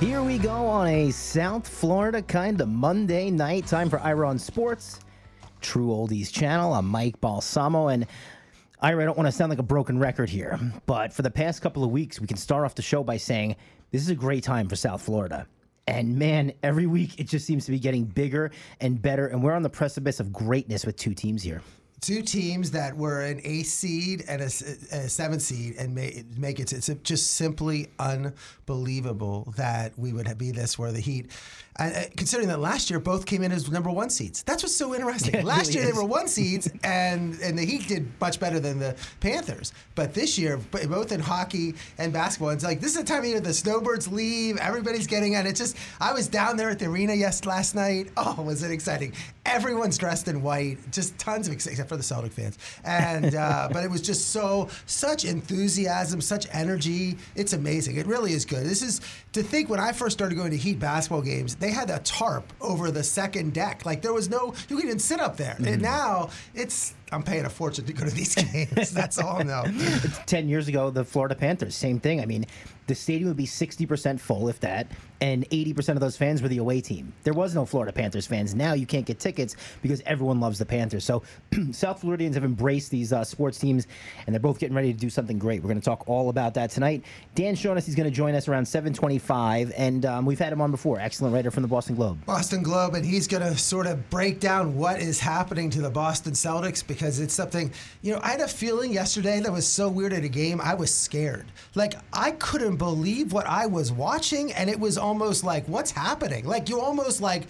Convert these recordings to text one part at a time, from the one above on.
Here we go on a South Florida kind of Monday night. Time for Ira on Sports, True Oldies channel. I'm Mike Balsamo. And Ira, I don't want to sound like a broken record here, but for the past couple of weeks, we can start off the show by saying this is a great time for South Florida. And man, every week it just seems to be getting bigger and better. And we're on the precipice of greatness with two teams here two teams that were an eighth seed and a, a seventh seed and make, make it. It's just simply unbelievable that we would be this where the Heat uh, considering that last year both came in as number one seeds. That's what's so interesting. Yeah, last really year is. they were one seeds, and and the Heat did much better than the Panthers. But this year, both in hockey and basketball, it's like this is the time of year the snowbirds leave. Everybody's getting out. It's just I was down there at the arena yes last night. Oh, was it exciting! Everyone's dressed in white, just tons of except for the Celtic fans. And uh, but it was just so such enthusiasm, such energy. It's amazing. It really is good. This is to think when I first started going to Heat basketball games they had a tarp over the second deck. Like there was no, you could even sit up there. Mm-hmm. And now it's, I'm paying a fortune to go to these games. That's all I know. 10 years ago, the Florida Panthers, same thing. I mean, the stadium would be 60% full, if that, and 80% of those fans were the away team. There was no Florida Panthers fans. Now you can't get tickets because everyone loves the Panthers. So South Floridians have embraced these uh, sports teams, and they're both getting ready to do something great. We're going to talk all about that tonight. Dan Shaughnessy is going to join us around 725, and um, we've had him on before. Excellent writer from the Boston Globe. Boston Globe, and he's going to sort of break down what is happening to the Boston Celtics because it's something, you know, I had a feeling yesterday that was so weird at a game. I was scared. Like, I couldn't believe what I was watching, and it was almost like, what's happening? Like you almost like.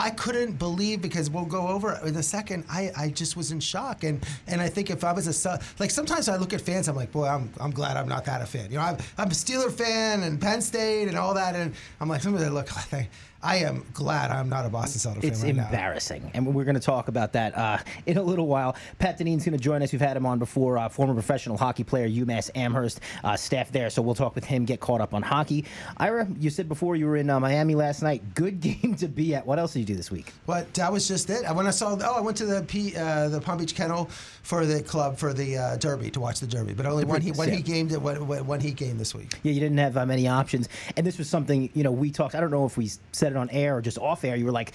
I couldn't believe because we'll go over in a second. I, I just was in shock, and and I think if I was a like sometimes I look at fans, I'm like, boy, I'm I'm glad I'm not that a fan. You know, I'm, I'm a Steeler fan and Penn State and all that, and I'm like, somebody look, I am glad I'm not a Boston Celtics fan. It's right embarrassing, now. and we're going to talk about that uh, in a little while. Pat Deneen's going to join us. We've had him on before, uh, former professional hockey player, UMass Amherst uh, staff there. So we'll talk with him, get caught up on hockey. Ira, you said before you were in uh, Miami last night. Good game to be at. What else did you do this week? What that was just it. When I saw, oh, I went to the P, uh, the Palm Beach Kennel for the club for the uh, Derby to watch the Derby, but only one he one he gamed it one, one he game this week. Yeah, you didn't have many options, and this was something you know we talked. I don't know if we said it on air or just off air, you were like,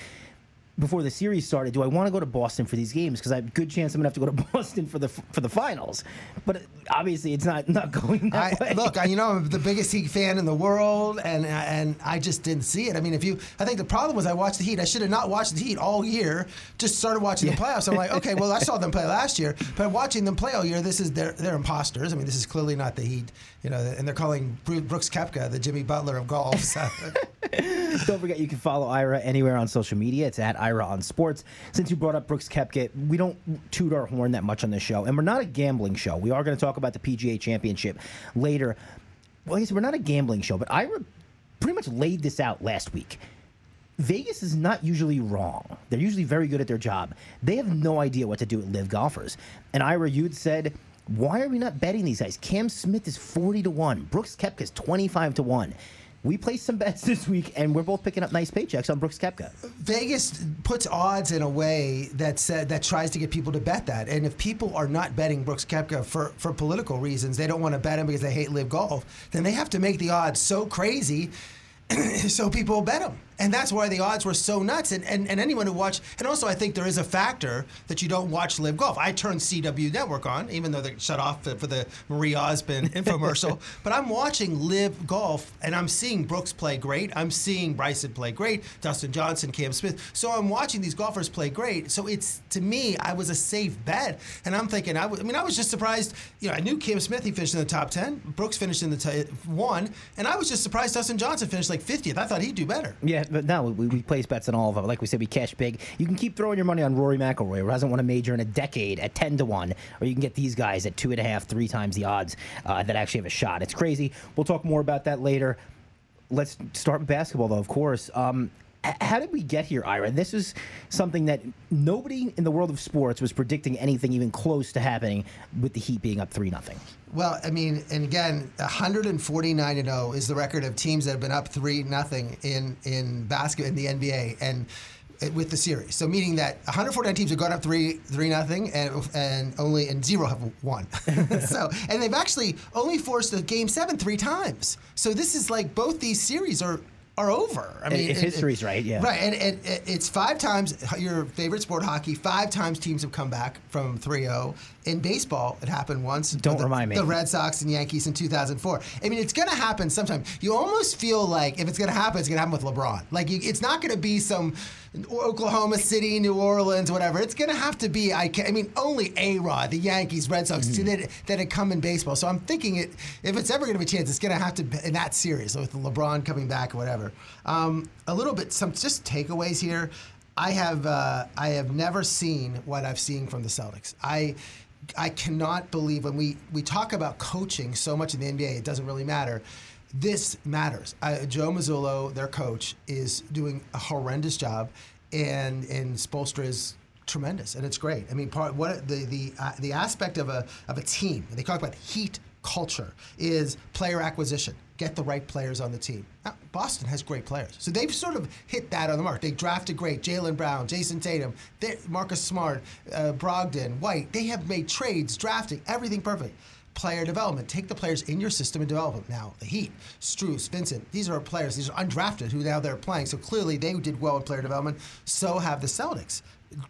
before the series started, do I want to go to Boston for these games? Because I have a good chance I'm gonna have to go to Boston for the for the finals. But obviously, it's not not going that I, way. Look, I, you know, I'm the biggest Heat fan in the world, and and I just didn't see it. I mean, if you, I think the problem was I watched the Heat. I should have not watched the Heat all year. Just started watching yeah. the playoffs. I'm like, okay, well, I saw them play last year, but watching them play all year, this is they're they're imposters. I mean, this is clearly not the Heat. You know, and they're calling Brooks Koepka the Jimmy Butler of golf. So. Don't forget, you can follow Ira anywhere on social media. It's at Ira on Sports. Since you brought up Brooks Koepka, we don't toot our horn that much on this show, and we're not a gambling show. We are going to talk about the PGA Championship later. Well, I we're not a gambling show, but Ira pretty much laid this out last week. Vegas is not usually wrong. They're usually very good at their job. They have no idea what to do with LIV golfers. And Ira, you'd said, why are we not betting these guys? Cam Smith is 40 to 1. Brooks Koepka is 25 to 1 we placed some bets this week, and we're both picking up nice paychecks on Brooks Koepka. Vegas puts odds in a way that said, that tries to get people to bet that. And if people are not betting Brooks Koepka for, for political reasons, they don't want to bet him because they hate LIV golf, then they have to make the odds so crazy so people bet him and that's why the odds were so nuts. And, and, and anyone who watched, and also I think there is a factor that you don't watch LIV golf. I turned CW Network on, even though they shut off for the Marie Osmond infomercial. but I'm watching LIV golf, and I'm seeing Brooks play great. I'm seeing Bryson play great, Dustin Johnson, Cam Smith. So I'm watching these golfers play great. So it's to me, I was a safe bet, and I'm thinking, I, w- I mean, I was just surprised. You know, I knew Cam Smith he finished in the top ten, Brooks finished in the t- one, and I was just surprised Dustin Johnson finished like 50th. I thought he'd do better. Yeah but no, we, we place bets on all of them. Like we said, we cash big. You can keep throwing your money on Rory McIlroy, who hasn't won a major in a decade, at ten to one, or you can get these guys at two and a half, three times the odds uh, that actually have a shot. It's crazy. We'll talk more about that later. Let's start basketball, though. Of course. Um, how did we get here, Ira? This is something that nobody in the world of sports was predicting anything even close to happening with the Heat being up 3 nothing. Well, I mean, and again, 149 to 0 is the record of teams that have been up 3 nothing in in basket in the NBA and uh, with the series. So meaning that 149 teams have gone up three three nothing, and and only and zero have won. so and they've actually only forced a game seven three times. So this is like both these series are are over. I mean, if history's right, yeah. right. And, and, and it's five times your favorite sport, hockey. Five times teams have come back from 3-0. In baseball, it happened once. Don't the, remind me. The Red Sox and Yankees in 2004. I mean, it's going to happen sometime. You almost feel like if it's going to happen, it's going to happen with LeBron. Like you, it's not going to be some Oklahoma City, New Orleans, whatever. It's going to have to be. I, can, I mean, only A Rod, the Yankees, Red Sox Mm-hmm. that that had come in baseball. So I'm thinking it. If it's ever going to be a chance, it's going to have to be in that series with LeBron coming back or whatever. Um, a little bit, some just takeaways here. I have uh, I have never seen what I've seen from the Celtics. I I cannot believe when we we talk about coaching so much in the NBA, it doesn't really matter. This matters. Uh, Joe Mazzulla, their coach, is doing a horrendous job, and and Spoelstra is tremendous, and it's great. I mean, part what the the uh, the aspect of a of a team. They talk about heat culture is player acquisition. Get the right players on the team. Now, Boston has great players, so they've sort of hit that on the mark. They drafted great Jaylen Brown, Jayson Tatum, Marcus Smart, uh, Brogdon, White. They have made trades, drafting everything perfect. Player development. Take the players in your system and develop them. Now, the Heat, Strus, Vincent, these are players, these are undrafted who now they're playing. So clearly they did well in player development. So have the Celtics.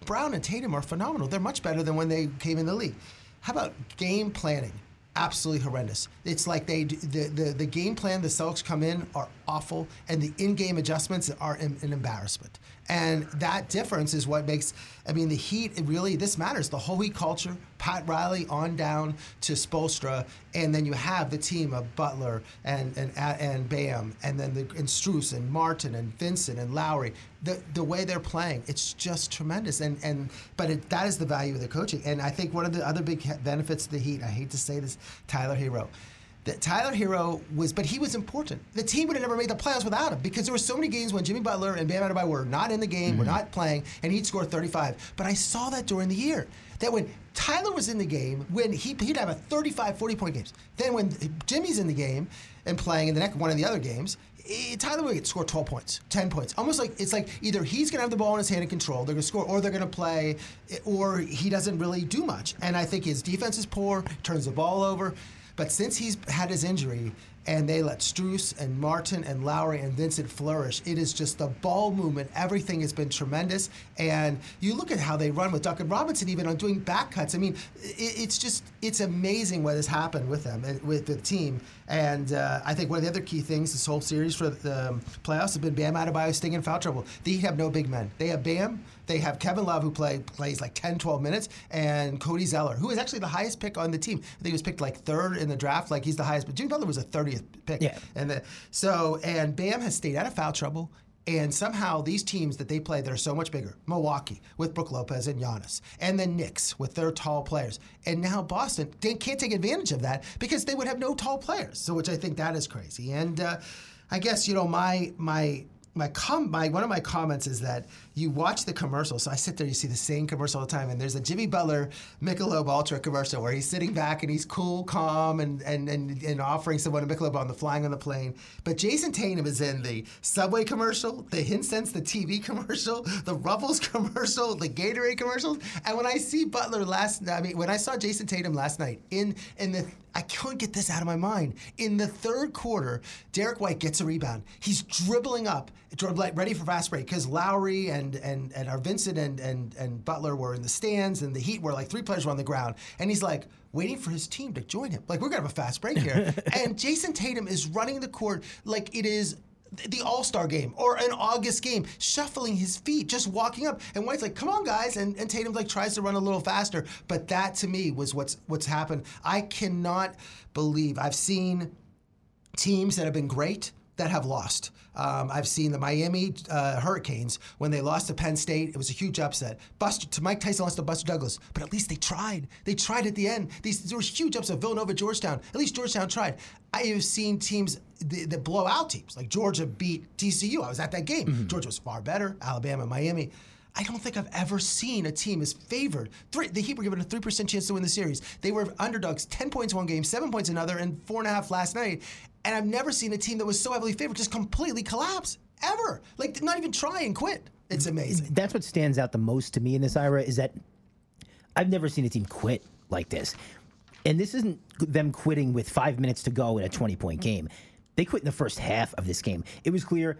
Brown and Tatum are phenomenal. They're much better than when they came in the league. How about game planning? Absolutely horrendous. It's like they the, the the game plan the Celtics come in are awful, and the in-game adjustments are an, an embarrassment. And that difference is what makes. I mean, the Heat it really this matters. The whole Heat culture, Pat Riley on down to Spoelstra, and then you have the team of Butler and and and Bam, and then the and Strus and Martin and Vincent and Lowry. The the way they're playing, it's just tremendous. And and but it, that is the value of the coaching. And I think one of the other big benefits of the Heat. I hate to say this, Tyler Herro. That Tyler Herro was, but he was important. The team would have never made the playoffs without him because there were so many games when Jimmy Butler and Bam Adebayo were not in the game, were not playing, and he'd score 35. But I saw that during the year. That when Tyler was in the game, when he, he'd have a 35, 40 point games. Then when Jimmy's in the game and playing in the next one of the other games, eh, Tyler would get score 12 points, 10 points. Almost like it's like either he's going to have the ball in his hand and control, they're going to score, or they're going to play, eh, or he doesn't really do much. And I think his defense is poor, turns the ball over. But since he's had his injury and they let Strus and Martin and Lowry and Vincent flourish, it is just the ball movement. Everything has been tremendous. And you look at how they run with Duncan Robinson, even on doing back cuts. I mean, it's just it's amazing what has happened with them with the team. And uh, I think one of the other key things this whole series for the um, playoffs has been Bam Adebayo staying in foul trouble. They have no big men. They have Bam. They have Kevin Love, who play, plays like 10, 12 minutes, and Cody Zeller, who is actually the highest pick on the team. I think he was picked like third in the draft. Like he's the highest, but Jimmy Butler was a 30th pick. Yeah. And the, so, and Bam has stayed out of foul trouble. And somehow these teams that they play that are so much bigger, Milwaukee with Brook Lopez and Giannis, and the Knicks with their tall players, and now Boston they can't take advantage of that because they would have no tall players. So, which I think that is crazy. And uh, I guess you know my my my com my one of my comments is that you watch the commercial. So I sit there, you see the same commercial all the time, and there's a Jimmy Butler Michelob Ultra commercial where he's sitting back and he's cool, calm, and and and, and offering someone a Michelob on the flying on the plane. But Jayson Tatum is in the Subway commercial, the Hisense, the TV commercial, the Ruffles commercial, the Gatorade commercials. And when I see Butler last, I mean, when I saw Jayson Tatum last night in in the I couldn't get this out of my mind. In the third quarter, Derrick White gets a rebound. He's dribbling up, ready for fast break because Lowry and and and our Vincent and, and and Butler were in the stands and the Heat were like three players were on the ground, and he's like waiting for his team to join him. Like we're gonna have a fast break here, and Jayson Tatum is running the court like it is the All Star game or an August game, shuffling his feet, just walking up. And White's like, "Come on, guys!" And, and Tatum like tries to run a little faster. But that to me was what's what's happened. I cannot believe I've seen teams that have been great that have lost. Um, I've seen the Miami uh, Hurricanes when they lost to Penn State. It was a huge upset. Buster, to Mike Tyson lost to Buster Douglas, but at least they tried. They tried at the end. These there was huge upset. Villanova, Georgetown. At least Georgetown tried. I have seen teams that, that blow out teams like Georgia beat TCU. I was at that game. Georgia was far better. Alabama, Miami. I don't think I've ever seen a team as favored. Three, the Heat were given a three percent chance to win the series. They were underdogs, ten points one game, seven points another, and four and a half last night. And I've never seen a team that was so heavily favored just completely collapse ever. Like not even try and quit. It's amazing. That's what stands out the most to me in this Ira is that I've never seen a team quit like this. And this isn't them quitting with five minutes to go in a 20 point game. They quit in the first half of this game. It was clear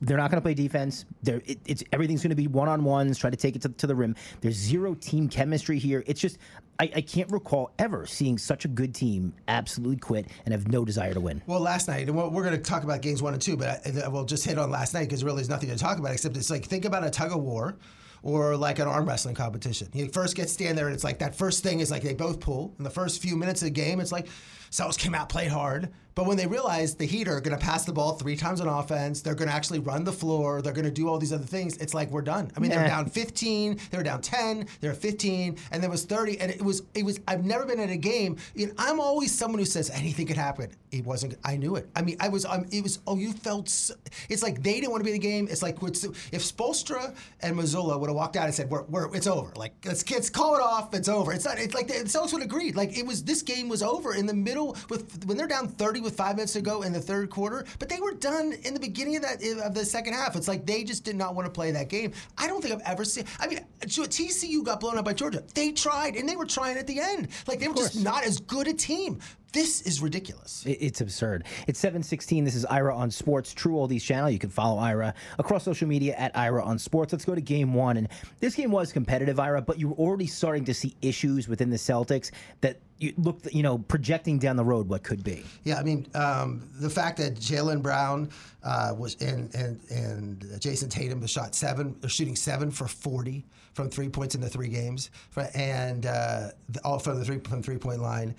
they're not going to play defense. They're, it, it's everything's going to be one on ones. Try to take it to, to the rim. There's zero team chemistry here. It's just I, I can't recall ever seeing such a good team absolutely quit and have no desire to win. Well, last night, and we're, going to talk about games one and two, but I, will just hit on last night because really there's nothing to talk about except it's like think about a tug of war or like an arm wrestling competition. You first get stand there, and it's like that first thing is like they both pull. In the first few minutes of the game, it's like Celtics came out, played hard, but when they realize the Heat are going to pass the ball three times on offense, they're going to actually run the floor, they're going to do all these other things. It's like we're done. I mean, they're down 15, they were down 10, they were 15, and there was 30, and it was it was. I've never been in a game. You know, I'm always someone who says anything could happen. It wasn't. I knew it. I mean, I was. Um, it was. Oh, you felt. So, it's like they didn't want to be in the game. It's like if Spoelstra and Mazzulla would have walked out and said, "We're, we're it's over. Like let's kids call it off. It's over." It's not. It's like the Celtics would agree. Like it was. This game was over in the middle with when they're down 30 with five minutes to go in the third quarter, but they were done in the beginning of that of the second half. It's like they just did not want to play that game. I don't think I've ever seen. I mean, TCU got blown up by Georgia. They tried, and they were trying at the end. Like they were just not as good a team. This is ridiculous. It's absurd. It's 716. This is Ira on Sports, True Oldies channel. You can follow Ira across social media at Ira on Sports. Let's go to game one. And this game was competitive, Ira, but you were already starting to see issues within the Celtics that you look, you know, projecting down the road what could be. Yeah, I mean, um, the fact that Jaylen Brown uh, was and and and Jayson Tatum was shot seven, they're shooting seven for 40 from three points in the three games, and uh, all from the three from three point line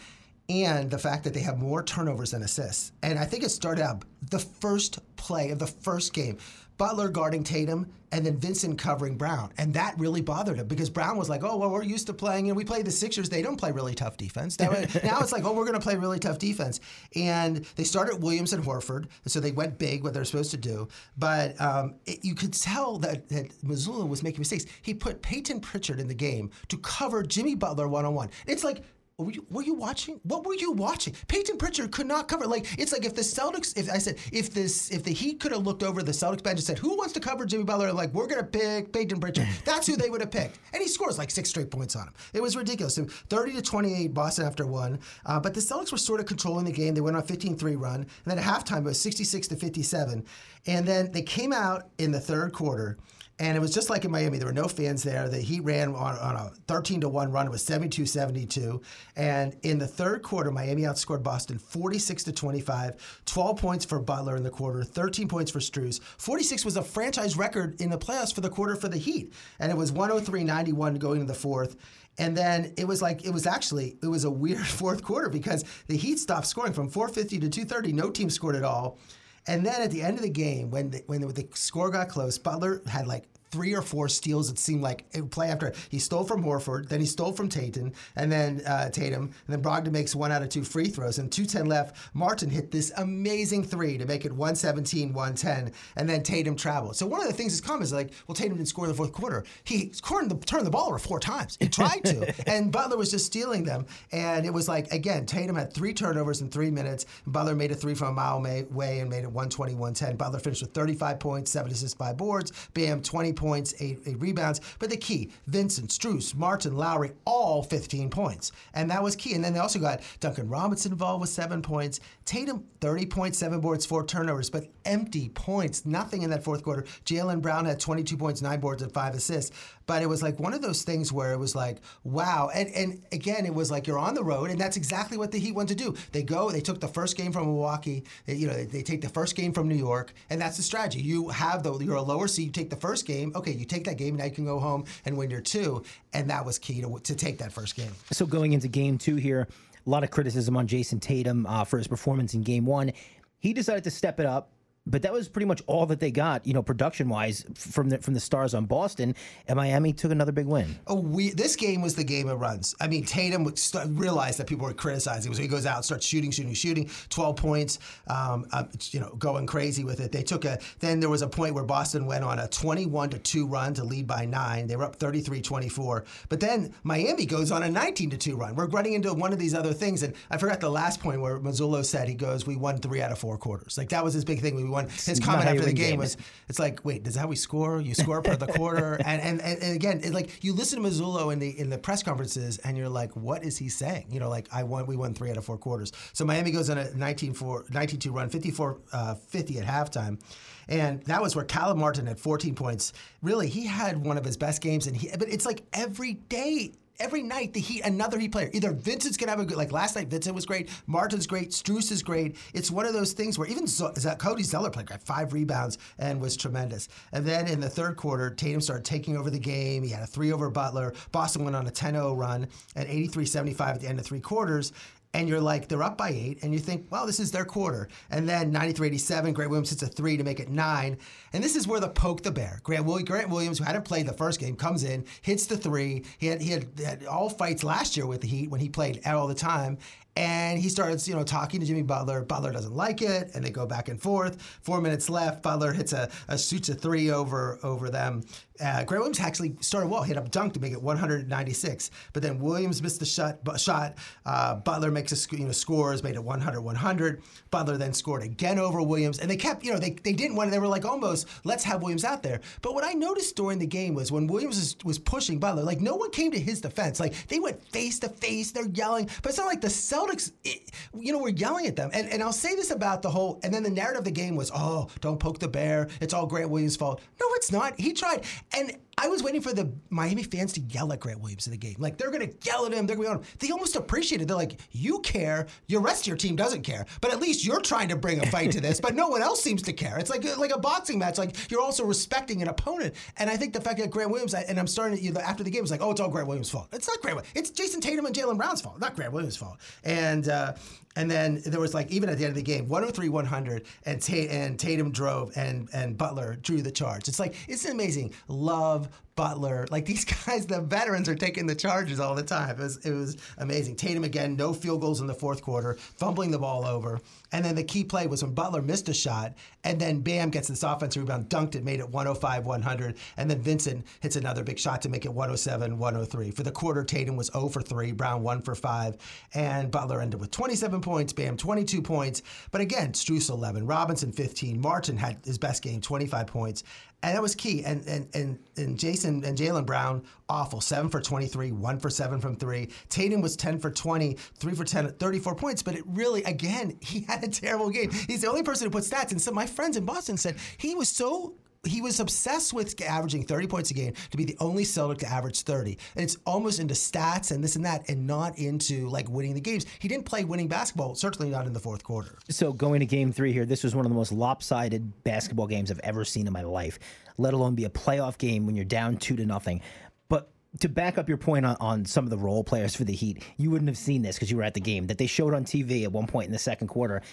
and the fact that they have more turnovers than assists. And I think it started out the first play of the first game. Butler guarding Tatum, and then Vincent covering Brown. And that really bothered him because Brown was like, oh, well, we're used to playing, and we play the Sixers. They don't play really tough defense. Now, it's like, oh, we're going to play really tough defense. And they started Williams and Horford, so they went big, what they're supposed to do. But um, it, you could tell that, that Mazzulla was making mistakes. He put Payton Pritchard in the game to cover Jimmy Butler one on one. It's like, were you, were you, watching? What were you watching? Payton Pritchard could not cover. Like it's like if the Celtics, if I said if this, if the Heat could have looked over the Celtics bench and said, "Who wants to cover Jimmy Butler?" Like we're gonna pick Payton Pritchard. That's who they would have picked, and he scores like six straight points on him. It was ridiculous. So 30 to 28, Boston after one. Uh, but the Celtics were sort of controlling the game. They went on a 15-3 run, and then at halftime it was 66 to 57, and then they came out in the third quarter. And it was just like in Miami. There were no fans there. The Heat ran on, on a 13 to 1 run. It was 72 72. And in the third quarter, Miami outscored Boston 46 to 25. 12 points for Butler in the quarter, 13 points for Strus. 46 was a franchise record in the playoffs for the quarter for the Heat. And it was 103 91 going to the fourth. And then it was like it was actually it was a weird fourth quarter because the Heat stopped scoring from 450 to 230. No team scored at all. And then at the end of the game, when the, when the, the score got close, Butler had like three or four steals. It seemed like it play after he stole from Horford, then he stole from Tatum, and then uh, Tatum, and then Brogdon makes one out of two free throws, and 210 left. Martin hit this amazing three to make it 117, 110, and then Tatum traveled. So one of the things that's come is like, well, Tatum didn't score in the fourth quarter. He turned the, turned the ball over four times. He tried to, and Butler was just stealing them. And it was like again, Tatum had three turnovers in three minutes. Butler made a three from a mile away and made it 120, 110. Butler finished with 35 points, seven assists, five boards. Bam, 20 points, eight, eight rebounds. But the key, Vincent, Strus, Martin, Lowry, all 15 points. And that was key. And then they also got Duncan Robinson involved with seven points. Tatum, 30 points, seven boards, four turnovers, but empty points. Nothing in that fourth quarter. Jaylen Brown had 22 points, nine boards, and five assists. But it was like one of those things where it was like, wow. And, and again, it was like you're on the road, and that's exactly what the Heat want to do. They go, they took the first game from Milwaukee, they, you know, they, they take the first game from New York, and that's the strategy. You have the, you're a lower seed, you take the first game, okay, you take that game, and now you can go home and win your two. And that was key to, to take that first game. So going into game two here, a lot of criticism on Jayson Tatum uh, for his performance in game one. He decided to step it up but that was pretty much all that they got, you know, production wise from the from the Stars on Boston. And Miami took another big win. Oh, we this game was the game of runs. I mean, Tatum realized that people were criticizing. So he goes out, starts shooting, shooting, shooting. Twelve points, um, uh, you know, going crazy with it. They took a. Then there was a point where Boston went on a twenty-one to two run to lead by nine. They were up 33-24. But then Miami goes on a nineteen to two run. We're running into one of these other things, and I forgot the last point where Mazzulla said he goes, "We won three out of four quarters." Like that was his big thing. We won. His comment after the win game was, "It's like, wait, does that how we score? You score per the quarter." And, and and and again, it, like you listen to Mazzulla in the in the press conferences, and you're like, what is he saying? You know, like I won, we won three out of four quarters. So Miami goes on a 19-2 run, 54 uh, 50 at halftime. And that was where Caleb Martin had 14 points. Really, he had one of his best games, and he. But it's like every day every night the Heat another Heat player. Either Vincent's gonna have a good like last night. Vincent was great. Martin's great. Strus is great. It's one of those things where even Z- Z- Cody Zeller played got five rebounds and was tremendous. And then in the third quarter, Tatum started taking over the game. He had a three over Butler. Boston went on a 10-0 run at 83-75 at the end of three quarters and you're like, they're up by eight, and you think, well, this is their quarter. And then 93 87, Grant Williams hits a three to make it nine. And this is where the poke the bear. Grant Williams, who hadn't played the first game, comes in, hits the three. He had, he had, had all fights last year with the Heat when he played all the time. And he starts, you know, talking to Jimmy Butler. Butler doesn't like it, and they go back and forth. Four minutes left. Butler hits a, a shoots a three over over them. Uh, Grant Williams actually started well, hit a dunk to make it 196. But then Williams missed the shot. bu- shot. Uh, Butler makes a sc- you know scores, made it 100 100. Butler then scored again over Williams, and they kept you know they, they didn't want to. They were like almost let's have Williams out there. But what I noticed during the game was when Williams was, was pushing Butler, like no one came to his defense. Like they went face to face. They're yelling, but it's not like the Celtics, it, you know, were yelling at them. And and I'll say this about the whole. And then the narrative of the game was, oh, don't poke the bear. It's all Grant Williams' fault. No, it's not. He tried, and I was waiting for the Miami fans to yell at Grant Williams in the game. Like they're gonna yell at him. They're gonna be on him. They almost appreciate it. They're like, you care. Your rest of your team doesn't care, but at least you're trying to bring a fight to this. But no one else seems to care. It's like like a boxing match. Like you're also respecting an opponent. And I think the fact that Grant Williams and I'm starting to, after the game was like, oh, it's all Grant Williams' fault. It's not Grant. Williams. It's Jayson Tatum and Jaylen Brown's fault, not Grant Williams' fault. And uh, and then there was like even at the end of the game, 103-100, and Ta- and Tatum drove and and Butler drew the charge. It's like it's amazing. Love Butler, like these guys, the veterans are taking the charges all the time. It was it was amazing. Tatum again, no field goals in the fourth quarter, fumbling the ball over, and then the key play was when Butler missed a shot, and then Bam gets this offensive rebound, dunked it, made it 105-100, and then Vincent hits another big shot to make it 107-103. For the quarter, Tatum was 0 for 3, Brown 1 for 5, and Butler ended with 27 points, Bam 22 points, but again, Strus 11, Robinson 15, Martin had his best game, 25 points, and that was key. And and and, and Jayson and Jaylen Brown, awful. Seven for 23, one for seven from three. Tatum was 10 for 20, three for 10, 34 points. But it really, again, he had a terrible game. He's the only person who put stats. And some my friends in Boston said he was so he was obsessed with averaging 30 points a game to be the only Celtic to average 30. And it's almost into stats and this and that and not into like winning the games. He didn't play winning basketball, certainly not in the fourth quarter. So going to game three here, this was one of the most lopsided basketball games I've ever seen in my life, let alone be a playoff game when you're down two to nothing. But to back up your point on, on some of the role players for the Heat, you wouldn't have seen this because you were at the game that they showed on TV at one point in the second quarter.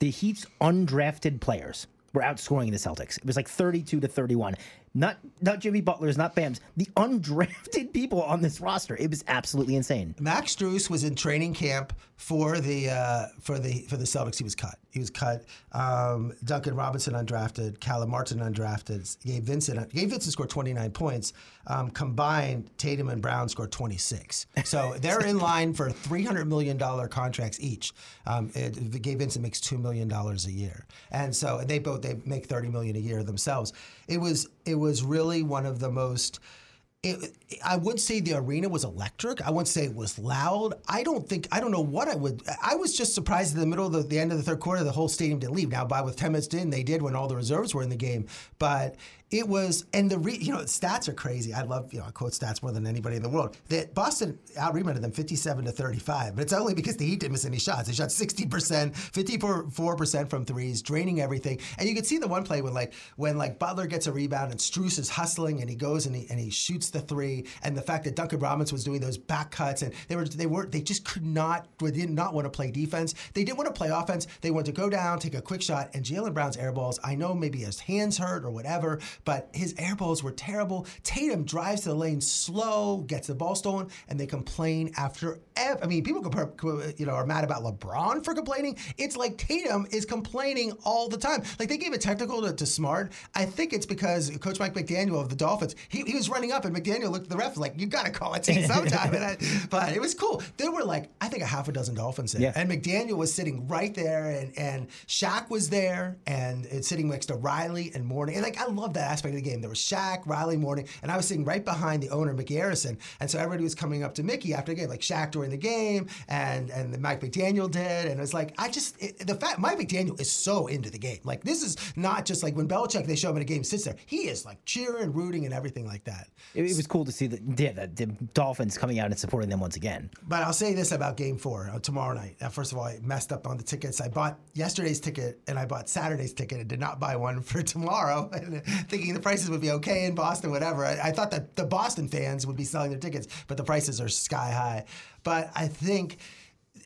The Heat's undrafted players were outscoring the Celtics. It was like 32 to 31. Not not Jimmy Butler's, not Bam's. The undrafted people on this roster. It was absolutely insane. Max Strus was in training camp for the uh, for the for the Celtics. He was cut. He was cut. Um, Duncan Robinson undrafted. Caleb Martin undrafted. Gabe Vincent. Gabe Vincent scored 29 points. Um, combined, Tatum and Brown scored 26. So they're in line for 300 million dollar contracts each. Um, it, Gabe Vincent makes two million dollars a year, and so they both they make 30 million a year themselves. It was it was really one of the most it, I would say the arena was electric. I wouldn't say it was loud. I don't think I don't know what I would. I was just surprised in the middle of the, the end of the third quarter, the whole stadium didn't leave. Now, by with ten minutes in, they did when all the reserves were in the game. But it was, and the re, you know stats are crazy. I love you know I quote stats more than anybody in the world. That Boston out rebounded them fifty seven to thirty five, but it's only because the Heat didn't miss any shots. They shot sixty percent, fifty four percent from threes, draining everything. And you could see the one play when like when like Butler gets a rebound and Strus is hustling and he goes and he and he shoots the three, and the fact that Duncan Robinson was doing those back cuts and they were they weren't they just could not they did not want to play defense. They didn't want to play offense. They wanted to go down, take a quick shot, and Jaylen Brown's air balls. I know maybe his hands hurt or whatever, but his air balls were terrible. Tatum drives to the lane slow, gets the ball stolen, and they complain after. Ev- I mean, people compare, you know are mad about LeBron for complaining. It's like Tatum is complaining all the time. Like they gave a technical to, to Smart. I think it's because Coach Mike McDaniel of the Dolphins, he, he was running up, and McDaniel looked at the ref like, "You got to call it sometime." I, but it was cool. There were like I think a half a dozen Dolphins there, Yeah. and McDaniel was sitting right there, and and Shaq was there, and it's sitting next to Riley and Mourning. And like I love that aspect of the game. There was Shaq, Riley, Mourning, and I was sitting right behind the owner, Micky Arison. And so everybody was coming up to Micky after the game, like Shaq during the game, and and Mike McDaniel did, and it was like I just it, the fact Mike McDaniel is so into the game. Like this is not just like when Belichick they show him in a game sits there. He is like cheering, rooting, and everything like that. It, it was cool to see the, yeah, the, the Dolphins coming out and supporting them once again. But I'll say this about Game Four uh, tomorrow night. Uh, first of all, I messed up on the tickets. I bought yesterday's ticket and I bought Saturday's ticket and did not buy one for tomorrow, and thinking the prices would be okay in Boston, whatever. I, I thought that the Boston fans would be selling their tickets, but the prices are sky high. But I think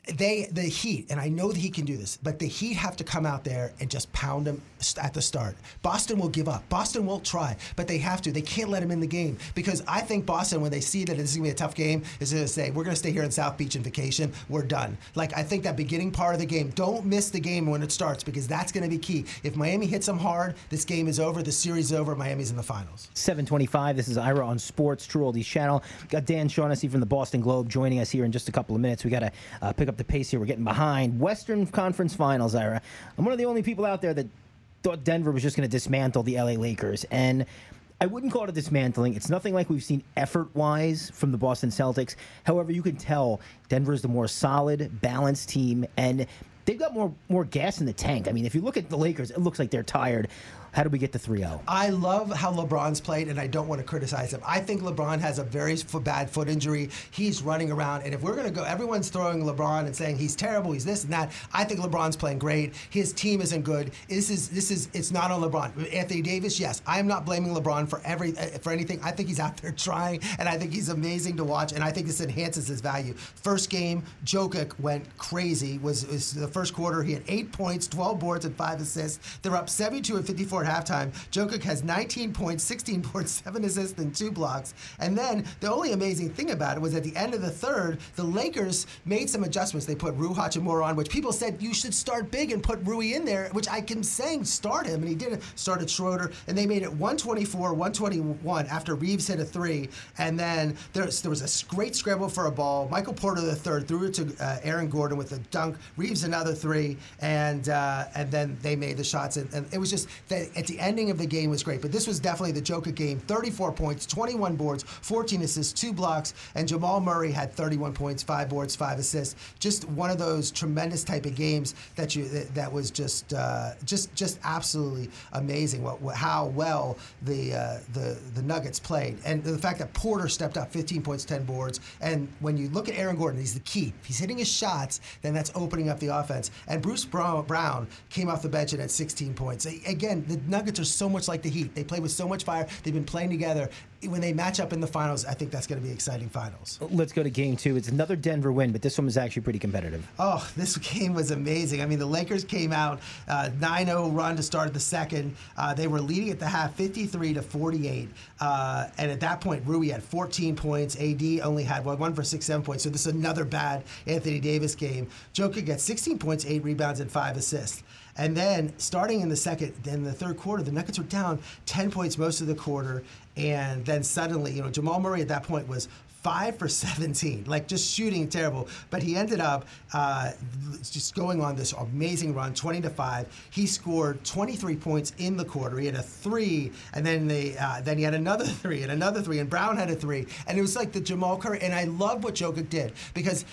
they the Heat, and I know that he can do this, but the Heat have to come out there and just pound them at the start. Boston will give up. Boston won't try, but they have to. They can't let them in the game because I think Boston, when they see that this is gonna be a tough game, is gonna say, "We're gonna stay here in South Beach in vacation. We're done." Like I think that beginning part of the game, don't miss the game when it starts because that's gonna be key. If Miami hits them hard, this game is over. The series is over. Miami's in the finals. 725. This is Ira on Sports, True Oldies Channel. Got Dan Shaughnessy from the Boston Globe joining us here in just a couple of minutes. We got to uh, pick up the pace here. We're getting behind. Western Conference Finals, Ira. I'm one of the only people out there that thought Denver was just going to dismantle the LA Lakers. And I wouldn't call it a dismantling. It's nothing like we've seen effort wise from the Boston Celtics. However, you can tell Denver is the more solid, balanced team. And they've got more more gas in the tank. I mean, if you look at the Lakers, it looks like they're tired. How do we get to oh? 3 0? I love how LeBron's played, and I don't want to criticize him. I think LeBron has a very bad foot injury. He's running around, and if we're going to go, everyone's throwing LeBron and saying he's terrible, he's this and that. I think LeBron's playing great. His team isn't good. This is this is it's not on LeBron. Anthony Davis, yes, I'm not blaming LeBron for every uh, for anything. I think he's out there trying, and I think he's amazing to watch, and I think this enhances his value. First game, Jokic went crazy. Was, was the first quarter? He had eight points, 12 boards, and five assists. They're up 72 and 54 at halftime. Jokic has 19 points, 16 boards, seven assists, and two blocks. And then the only amazing thing about it was at the end of the third, the Lakers made some adjustments. They put Rui Hachimura on, which people said you should start big and put Rui in there, which I can saying start him, and he didn't. Started Schroeder, and they made it 124, 121 after Reaves hit a three, and then there, there was a great scramble for a ball. Michael Porter the third threw it to uh, Aaron Gordon with a dunk. Reaves another three, and uh, and then they made the shots, and, and it was just that at the ending of the game was great. But this was definitely the Joker game. 34 points, 21 boards, 14 assists, two blocks, and Jamal Murray had 31 points, five boards, five assists. Just one of those tremendous type of games that you that, that was just uh, just just absolutely amazing. What, what how well the uh, the the Nuggets played, and the fact that Porter stepped up, 15 points, 10 boards. And when you look at Aaron Gordon, he's the key. If he's hitting his shots, then that's opening up the offense. And Bruce Brown, came off the bench and had 16 points. Again, the Nuggets are so much like the Heat. They play with so much fire. They've been playing together. When they match up in the finals, I think that's going to be exciting finals. Let's go to game two. It's another Denver win, but this one was actually pretty competitive. Oh, this game was amazing. I mean, the Lakers came out uh, 9-0 run to start the second. Uh, they were leading at the half, 53 to 48. Uh, and at that point, Rui had 14 points. AD only had one, one for six, seven points. So this is another bad Anthony Davis game. Joker gets 16 points, eight rebounds, and five assists. And then starting in the second, then the third quarter, the Nuggets were down 10 points most of the quarter. And then suddenly, you know, Jamal Murray at that point was five for 17, like just shooting terrible. But he ended up uh, just going on this amazing run, 20 to five. He scored 23 points in the quarter. He had a three, and then they uh, then he had another three and another three, and Brown had a three, and it was like the Jamal Curry. And I love what Jokic did because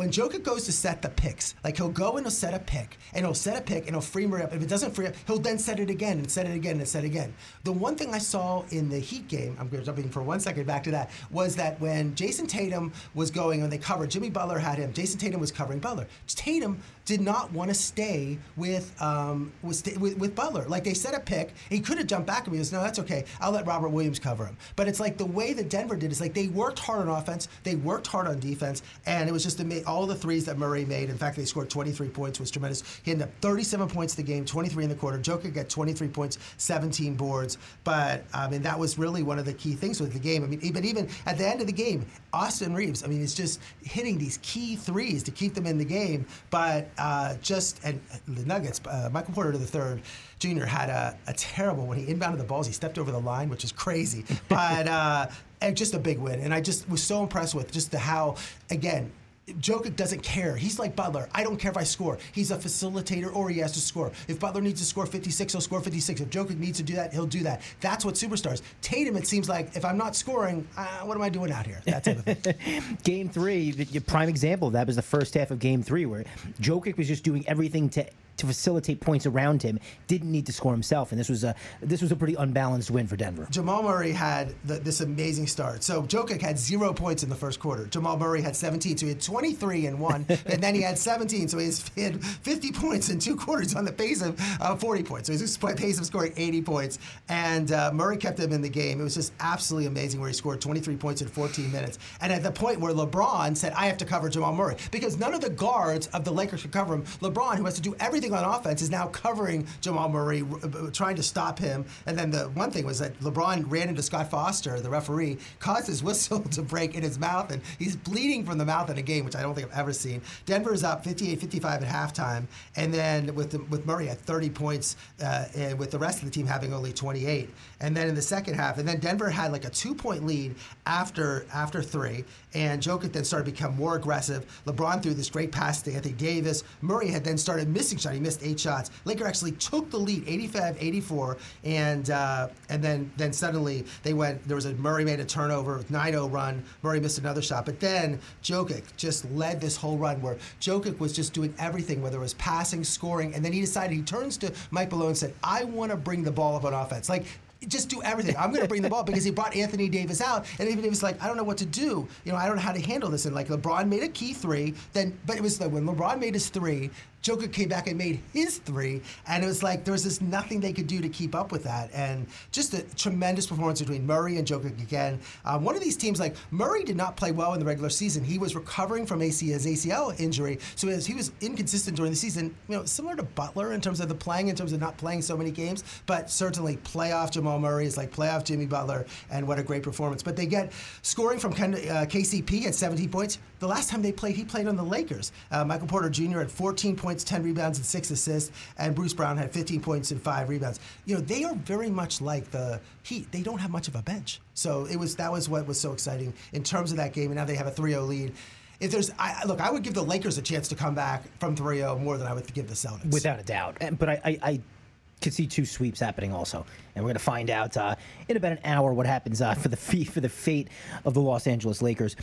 when Joker goes to set the picks, like he'll go and he'll set a pick, and he'll set a pick, and he'll free Murray up. If it doesn't free up, he'll then set it again, and set it again, and set it again. The one thing I saw in the Heat game, I'm jumping for one second back to that, was that when Jayson Tatum was going and they covered, Jimmy Butler had him. Jayson Tatum was covering Butler. Tatum did not want to stay with um, with, with with Butler. Like they set a pick, he could have jumped back at and he goes, "No, that's okay. I'll let Robert Williams cover him." But it's like the way that Denver did is like they worked hard on offense, they worked hard on defense, and it was just ama- all the threes that Murray made. In fact, they scored 23 points, was tremendous. He ended up 37 points the game, 23 in the quarter. Jokic got 23 points, 17 boards. But I mean, that was really one of the key things with the game. I mean, but even at the end of the game, Austin Reaves. I mean, it's just hitting these key threes to keep them in the game. But uh, just and the Nuggets, uh, Michael Porter the third. Jr. had a, a, terrible when he inbounded the balls. He stepped over the line, which is crazy, but uh, just a big win. And I just was so impressed with just the how again Jokic doesn't care. He's like Butler. I don't care if I score. He's a facilitator or he has to score. If Butler needs to score 56, he'll score 56. If Jokic needs to do that, he'll do that. That's what superstars. Tatum, it seems like if I'm not scoring, uh, what am I doing out here? That type of thing. game three, the prime example of that was the first half of game three where Jokic was just doing everything to to facilitate points around him. Didn't need to score himself, and this was a this was a pretty unbalanced win for Denver. Jamal Murray had the, this amazing start. So Jokic had zero points in the first quarter. Jamal Murray had 17, so he had 23 in one, and then he had 17, so he had 50 points in two quarters on the pace of uh, 40 points. So he's pace of scoring 80 points, and uh, Murray kept him in the game. It was just absolutely amazing where he scored 23 points in 14 minutes, and at the point where LeBron said, "I have to cover Jamal Murray," because none of the guards of the Lakers could cover him. LeBron, who has to do everything on offense is now covering Jamal Murray, trying to stop him. And then the one thing was that LeBron ran into Scott Foster, the referee, caused his whistle to break in his mouth, and he's bleeding from the mouth in a game, which I don't think I've ever seen. Denver's up 58-55 at halftime, and then with the, with Murray at 30 points, uh, and with the rest of the team having only 28. And then in the second half, and then Denver had like a two-point lead after after three, and Jokic then started to become more aggressive. LeBron threw this great pass to Anthony Davis. Murray had then started missing shots. He missed eight shots. Laker actually took the lead, 85-84, and uh, and then then suddenly they went. There was a Murray made a turnover, 9-0 run. Murray missed another shot, but then Jokic just led this whole run where Jokic was just doing everything, whether it was passing, scoring, and then he decided he turns to Mike Malone and said, "I want to bring the ball up on offense." Like just do everything. I'm going to bring the ball because he brought Anthony Davis out, and Anthony Davis like, I don't know what to do. You know, I don't know how to handle this. And like LeBron made a key three, then but it was like when LeBron made his three, Joker came back and made his three, and it was like there was just nothing they could do to keep up with that. And just a tremendous performance between Murray and Joker again. Um, one of these teams, like Murray, did not play well in the regular season. He was recovering from AC, his ACL injury, so as he was inconsistent during the season. You know, similar to Butler in terms of the playing, in terms of not playing so many games, but certainly playoff Jamal Murray is like playoff Jimmy Butler, and what a great performance. But they get scoring from Ken, uh, KCP at 17 points. The last time they played, he played on the Lakers. Uh, Michael Porter Jr. had 14 points points, 10 rebounds, and six assists. And Bruce Brown had 15 points and five rebounds. You know, they are very much like the Heat. They don't have much of a bench. So it was that was what was so exciting in terms of that game. And now they have a 3-0 lead if there's I, look, I would give the Lakers a chance to come back from 3-0 more than I would give the Celtics. Without a doubt. And, but I, I, I, could see two sweeps happening also, and we're going to find out uh, in about an hour what happens uh, for the for the fate of the Los Angeles Lakers.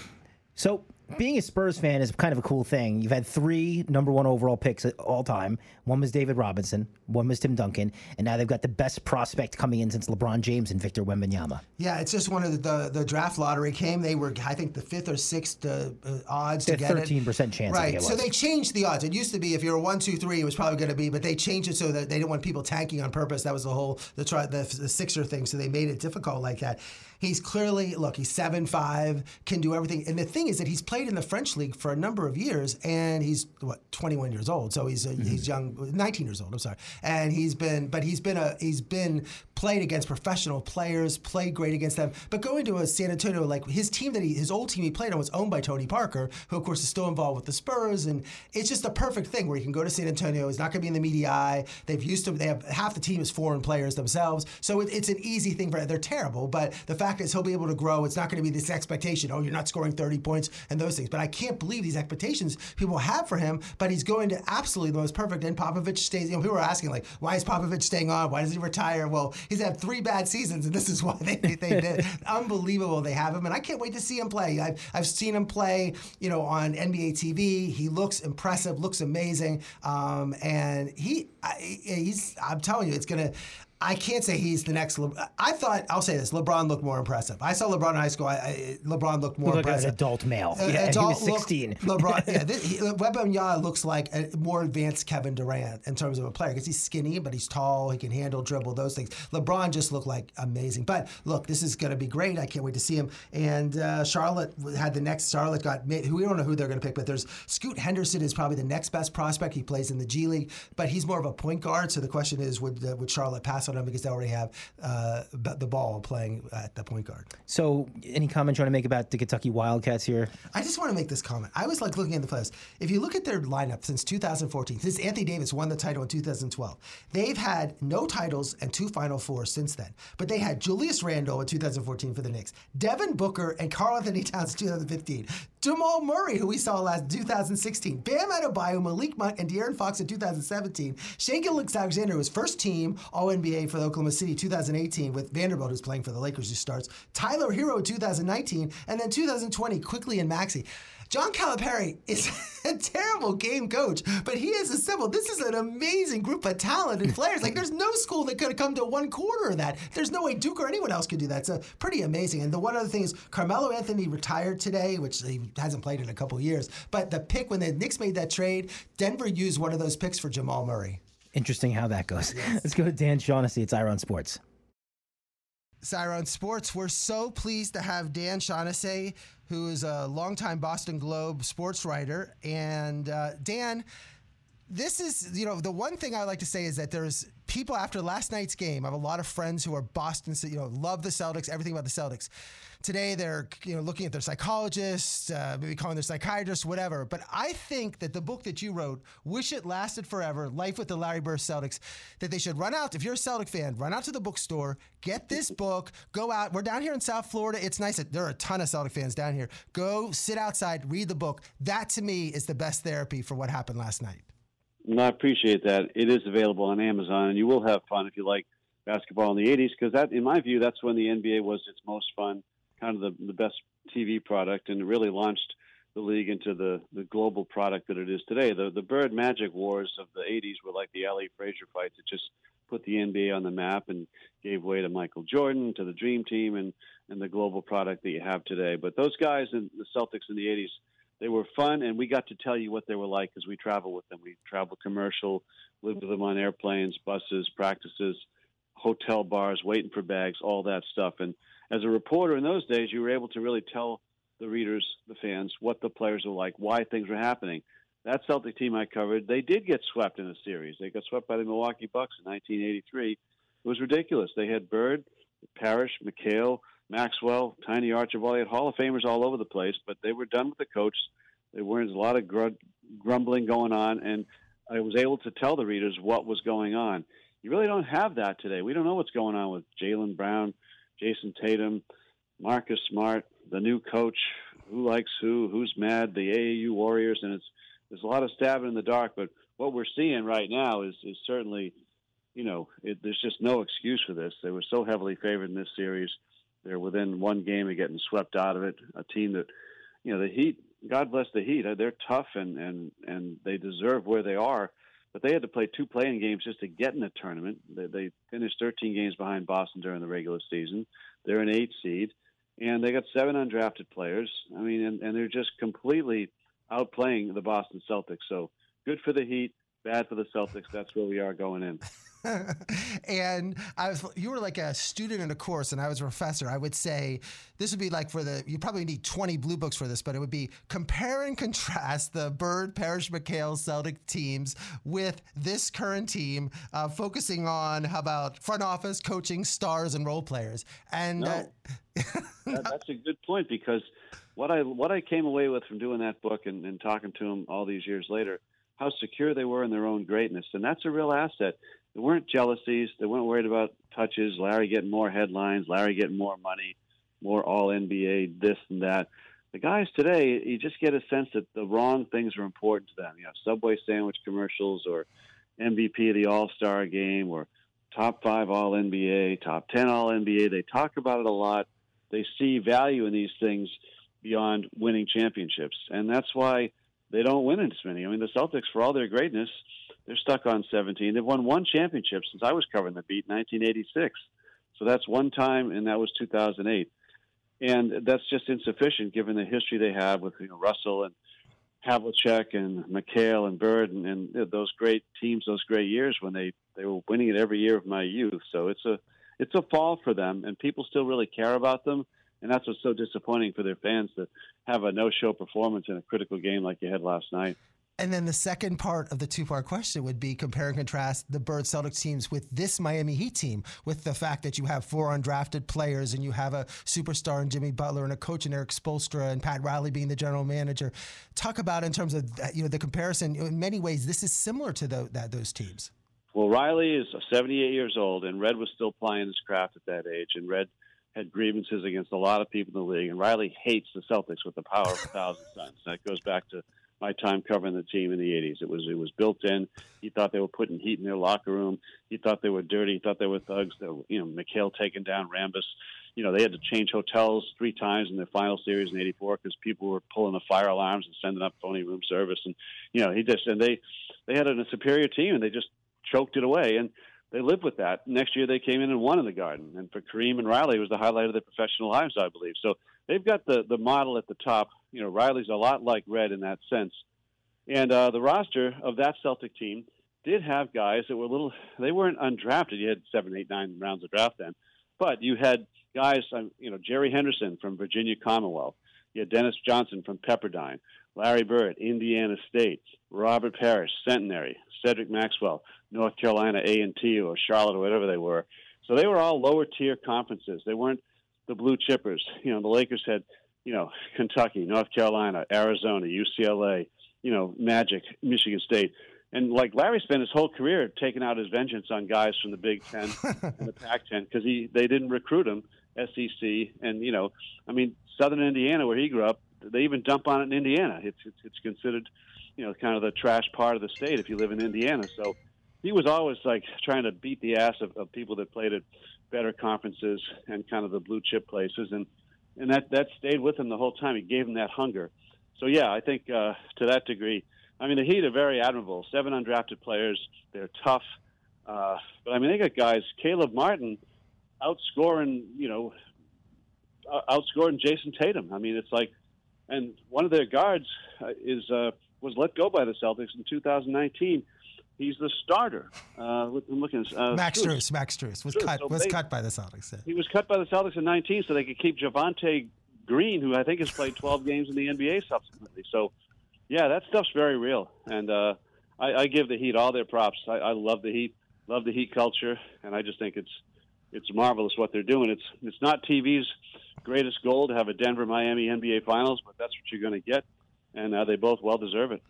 So being a Spurs fan is kind of a cool thing. You've had three number one overall picks at all time. One was David Robinson, one was Tim Duncan, and now they've got the best prospect coming in since LeBron James and Victor Wembanyama. Yeah, it's just one of the the, the draft lottery came. They were I think the fifth or sixth uh, uh, odds They're to get 13% it. chance. Right. So they changed the odds. It used to be if you're a one, two, three, it was probably going to be, but they changed it so that they didn't want people tanking on purpose. That was the whole the try the, the Sixer thing. So they made it difficult like that. He's clearly look. He's seven five, can do everything. And the thing is that he's played in the French league for a number of years, and he's what 21 years old. So he's a, mm-hmm. he's young, 19 years old. I'm sorry, and he's been, but he's been a he's been played against professional players, played great against them. But going to a San Antonio, like his team that he, his old team he played on was owned by Tony Parker, who of course is still involved with the Spurs, and it's just a perfect thing where he can go to San Antonio. He's not going to be in the media eye. They've used to, they have half the team is foreign players themselves, so it, it's an easy thing for. They're terrible, but the fact is he'll be able to grow. It's not going to be this expectation. Oh, you're not scoring 30 points and those things. But I can't believe these expectations people have for him. But he's going to absolutely the most perfect. And Popovich stays. You know, people are asking like, why is Popovich staying on? Why does he retire? Well, he's had three bad seasons, and this is why they, they did. Unbelievable they have him, and I can't wait to see him play. I've, I've seen him play, you know, on NBA TV. He looks impressive, looks amazing, um, and he I, he's. I'm telling you, it's gonna. I can't say he's the next. Le- I thought I'll say this: LeBron looked more impressive. I saw LeBron in high school. I, I, LeBron looked more Look like impressive. an adult male. Uh, yeah, adult he was 16. Look, LeBron, yeah, this, he, looks like a more advanced Kevin Durant in terms of a player because he's skinny, but he's tall. He can handle, dribble, those things. LeBron just looked like amazing. But look, this is going to be great. I can't wait to see him. And uh, Charlotte had the next. Charlotte got made. We don't know who they're going to pick, but there's Scoot Henderson is probably the next best prospect. He plays in the G League, but he's more of a point guard. So the question is, would uh, would Charlotte pass on him because they already have uh, the ball playing at the point guard? So, any comment you want to make about the Kentucky Wildcats here? I just want to make this comment. I was like looking at the playoffs. If you look at their lineup since 2014, since Anthony Davis won the title in 2012, they've had no titles and two Final Fours since then. But they had Julius Randle in 2014 for the Knicks, Devin Booker and Karl Anthony Towns in 2015, Jamal Murray, who we saw last 2016, Bam Adebayo, Malik Monk, and De'Aaron Fox in 2017, Shai Gilgeous-Alexander was first team All NBA for the Oklahoma City 2018 with Vanderbilt, who's playing for the Lakers, who starts, Tyler Herro 2019, and then 2020, Quickley and Maxey. John Calipari is a terrible game coach, but he has assembled. This is an amazing group of talented players. Like, there's no school that could have come to one quarter of that. There's no way Duke or anyone else could do that. It's pretty amazing. And the one other thing is Carmelo Anthony retired today, which he hasn't played in a couple years. But the pick when the Knicks made that trade, Denver used one of those picks for Jamal Murray. Interesting how that goes. Yes. Let's go to Dan Shaughnessy. It's Ira on Sports. Siron Sports. We're so pleased to have Dan Shaughnessy, who is a longtime Boston Globe sports writer. And uh, Dan, this is, you know, the one thing I like to say is that there's people after last night's game. I have a lot of friends who are Boston, you know, love the Celtics, everything about the Celtics. Today they're, you know, looking at their psychologists, uh, maybe calling their psychiatrists, whatever. But I think that the book that you wrote, "Wish It Lasted Forever: Life with the Larry Bird Celtics," that they should run out. If you're a Celtic fan, run out to the bookstore, get this book, go out. We're down here in South Florida. It's nice. That There are a ton of Celtic fans down here. Go sit outside, read the book. That to me is the best therapy for what happened last night. No, I appreciate that. It is available on Amazon, and you will have fun if you like basketball in the 80s, because that, in my view, that's when the NBA was its most fun, kind of the, the best TV product, and it really launched the league into the, the global product that it is today. The, the Bird Magic Wars of the 80s were like the Ali Frazier fights. It just put the NBA on the map and gave way to Michael Jordan, to the Dream Team, and, and the global product that you have today. But those guys in the Celtics in the 80s, they were fun, and we got to tell you what they were like because we traveled with them. We traveled commercial, lived with them on airplanes, buses, practices, hotel bars, waiting for bags, all that stuff. And as a reporter in those days, you were able to really tell the readers, the fans, what the players were like, why things were happening. That Celtic team I covered, they did get swept in a series. They got swept by the Milwaukee Bucks in 1983. It was ridiculous. They had Bird, Parish, McHale, Maxwell, Tiny Archibald. They had Hall of Famers all over the place, but they were done with the coach. There weren't a lot of gr- grumbling going on, and I was able to tell the readers what was going on. You really don't have that today. We don't know what's going on with Jaylen Brown, Jayson Tatum, Marcus Smart, the new coach, who likes who, who's mad, the AAU Warriors, and it's there's a lot of stabbing in the dark. But what we're seeing right now is is certainly, you know, it, there's just no excuse for this. They were so heavily favored in this series. They're within one game of getting swept out of it. A team that, you know, the Heat. God bless the Heat. They're tough and and and they deserve where they are. But they had to play two playing games just to get in the tournament. They, they finished 13 games behind Boston during the regular season. They're an eight seed, and they got seven undrafted players. I mean, and, and they're just completely outplaying the Boston Celtics. So good for the Heat, bad for the Celtics. That's where we are going in. and I was, you were like a student in a course, and I was a professor. I would say this would be like for the, you probably need 20 blue books for this, but it would be compare and contrast the Bird, Parish, McHale Celtic teams with this current team, uh, focusing on how about front office, coaching, stars, and role players. And no. uh, that, that's a good point because what I what I came away with from doing that book and, and talking to them all these years later, how secure they were in their own greatness, and that's a real asset. There weren't jealousies. They weren't worried about touches. Larry getting more headlines. Larry getting more money, more All NBA, this and that. The guys today, you just get a sense that the wrong things are important to them. You know, Subway sandwich commercials, or MVP of the All Star game, or top five All NBA, top ten All NBA. They talk about it a lot. They see value in these things beyond winning championships, and that's why they don't win as many. I mean, the Celtics, for all their greatness, They're stuck on 17. They've won one championship since I was covering the beat, 1986. So that's one time, and that was 2008. And that's just insufficient given the history they have with you know, Russell and Havlicek and McHale and Bird and, and those great teams, those great years when they, they were winning it every year of my youth. So it's a it's a fall for them, and people still really care about them. And that's what's so disappointing for their fans to have a no-show performance in a critical game like you had last night. And then the second part of the two part question would be compare and contrast the Bird Celtics teams with this Miami Heat team, with the fact that you have four undrafted players and you have a superstar in Jimmy Butler and a coach in Erik Spoelstra and Pat Riley being the general manager. Talk about in terms of you know the comparison. In many ways, this is similar to the, that those teams. Well, Riley is 78 years old, and Red was still playing his craft at that age, and Red had grievances against a lot of people in the league, and Riley hates the Celtics with the power of a thousand suns. That goes back to my time covering the team in the 80s. It was it was built in. He thought they were putting heat in their locker room. He thought they were dirty. He thought they were thugs. They were, you know, McHale taking down Rambis. You know, they had to change hotels three times in their final series in '84 because people were pulling the fire alarms and sending up phony room service. And you know, he just and they they had a superior team and they just choked it away. And they lived with that. Next year, they came in and won in the Garden. And for Kareem and Riley, it was the highlight of their professional lives, I believe. So they've got the the model at the top. You know, Riley's a lot like Red in that sense. And uh, the roster of that Celtic team did have guys that were a little, they weren't undrafted. You had seven, eight, nine rounds of draft then. But you had guys, um, you know, Jerry Henderson from Virginia Commonwealth. You had Dennis Johnson from Pepperdine. Larry Bird, Indiana State. Robert Parish, Centenary. Cedric Maxwell, North Carolina A&T or Charlotte or whatever they were. So they were all lower tier conferences. They weren't the blue chippers. You know, the Lakers had, you know, Kentucky, North Carolina, Arizona, UCLA, you know, Magic, Michigan State. And like Larry spent his whole career taking out his vengeance on guys from the Big Ten and the Pac-10 because he they didn't recruit him. SEC and you know, I mean, Southern Indiana where he grew up, they even dump on it in Indiana. It's it's, it's considered, you know, kind of the trash part of the state if you live in Indiana. So he was always like trying to beat the ass of, of people that played at better conferences and kind of the blue chip places, and and that that stayed with him the whole time. He gave him that hunger so yeah, I think uh, to that degree, I mean the Heat are very admirable. Seven undrafted players, they're tough, uh, but I mean they got guys. Caleb Martin outscoring, you know, outscoring Jayson Tatum. I mean it's like, and one of their guards uh, is uh, was let go by the Celtics in 2019. He's the starter. Uh, I'm looking. Uh, Max Strus. Max Strus was cut. So was they, cut by the Celtics. He was cut by the Celtics in 19, so they could keep Javonte Green, who I think has played 12 games in the NBA subsequently. So, yeah, that stuff's very real, and uh, I, I give the Heat all their props. I, I love the Heat, love the Heat culture, and I just think it's it's marvelous what they're doing. It's it's not TV's greatest goal to have a Denver Miami NBA Finals, but that's what you're going to get, and uh, they both well deserve it.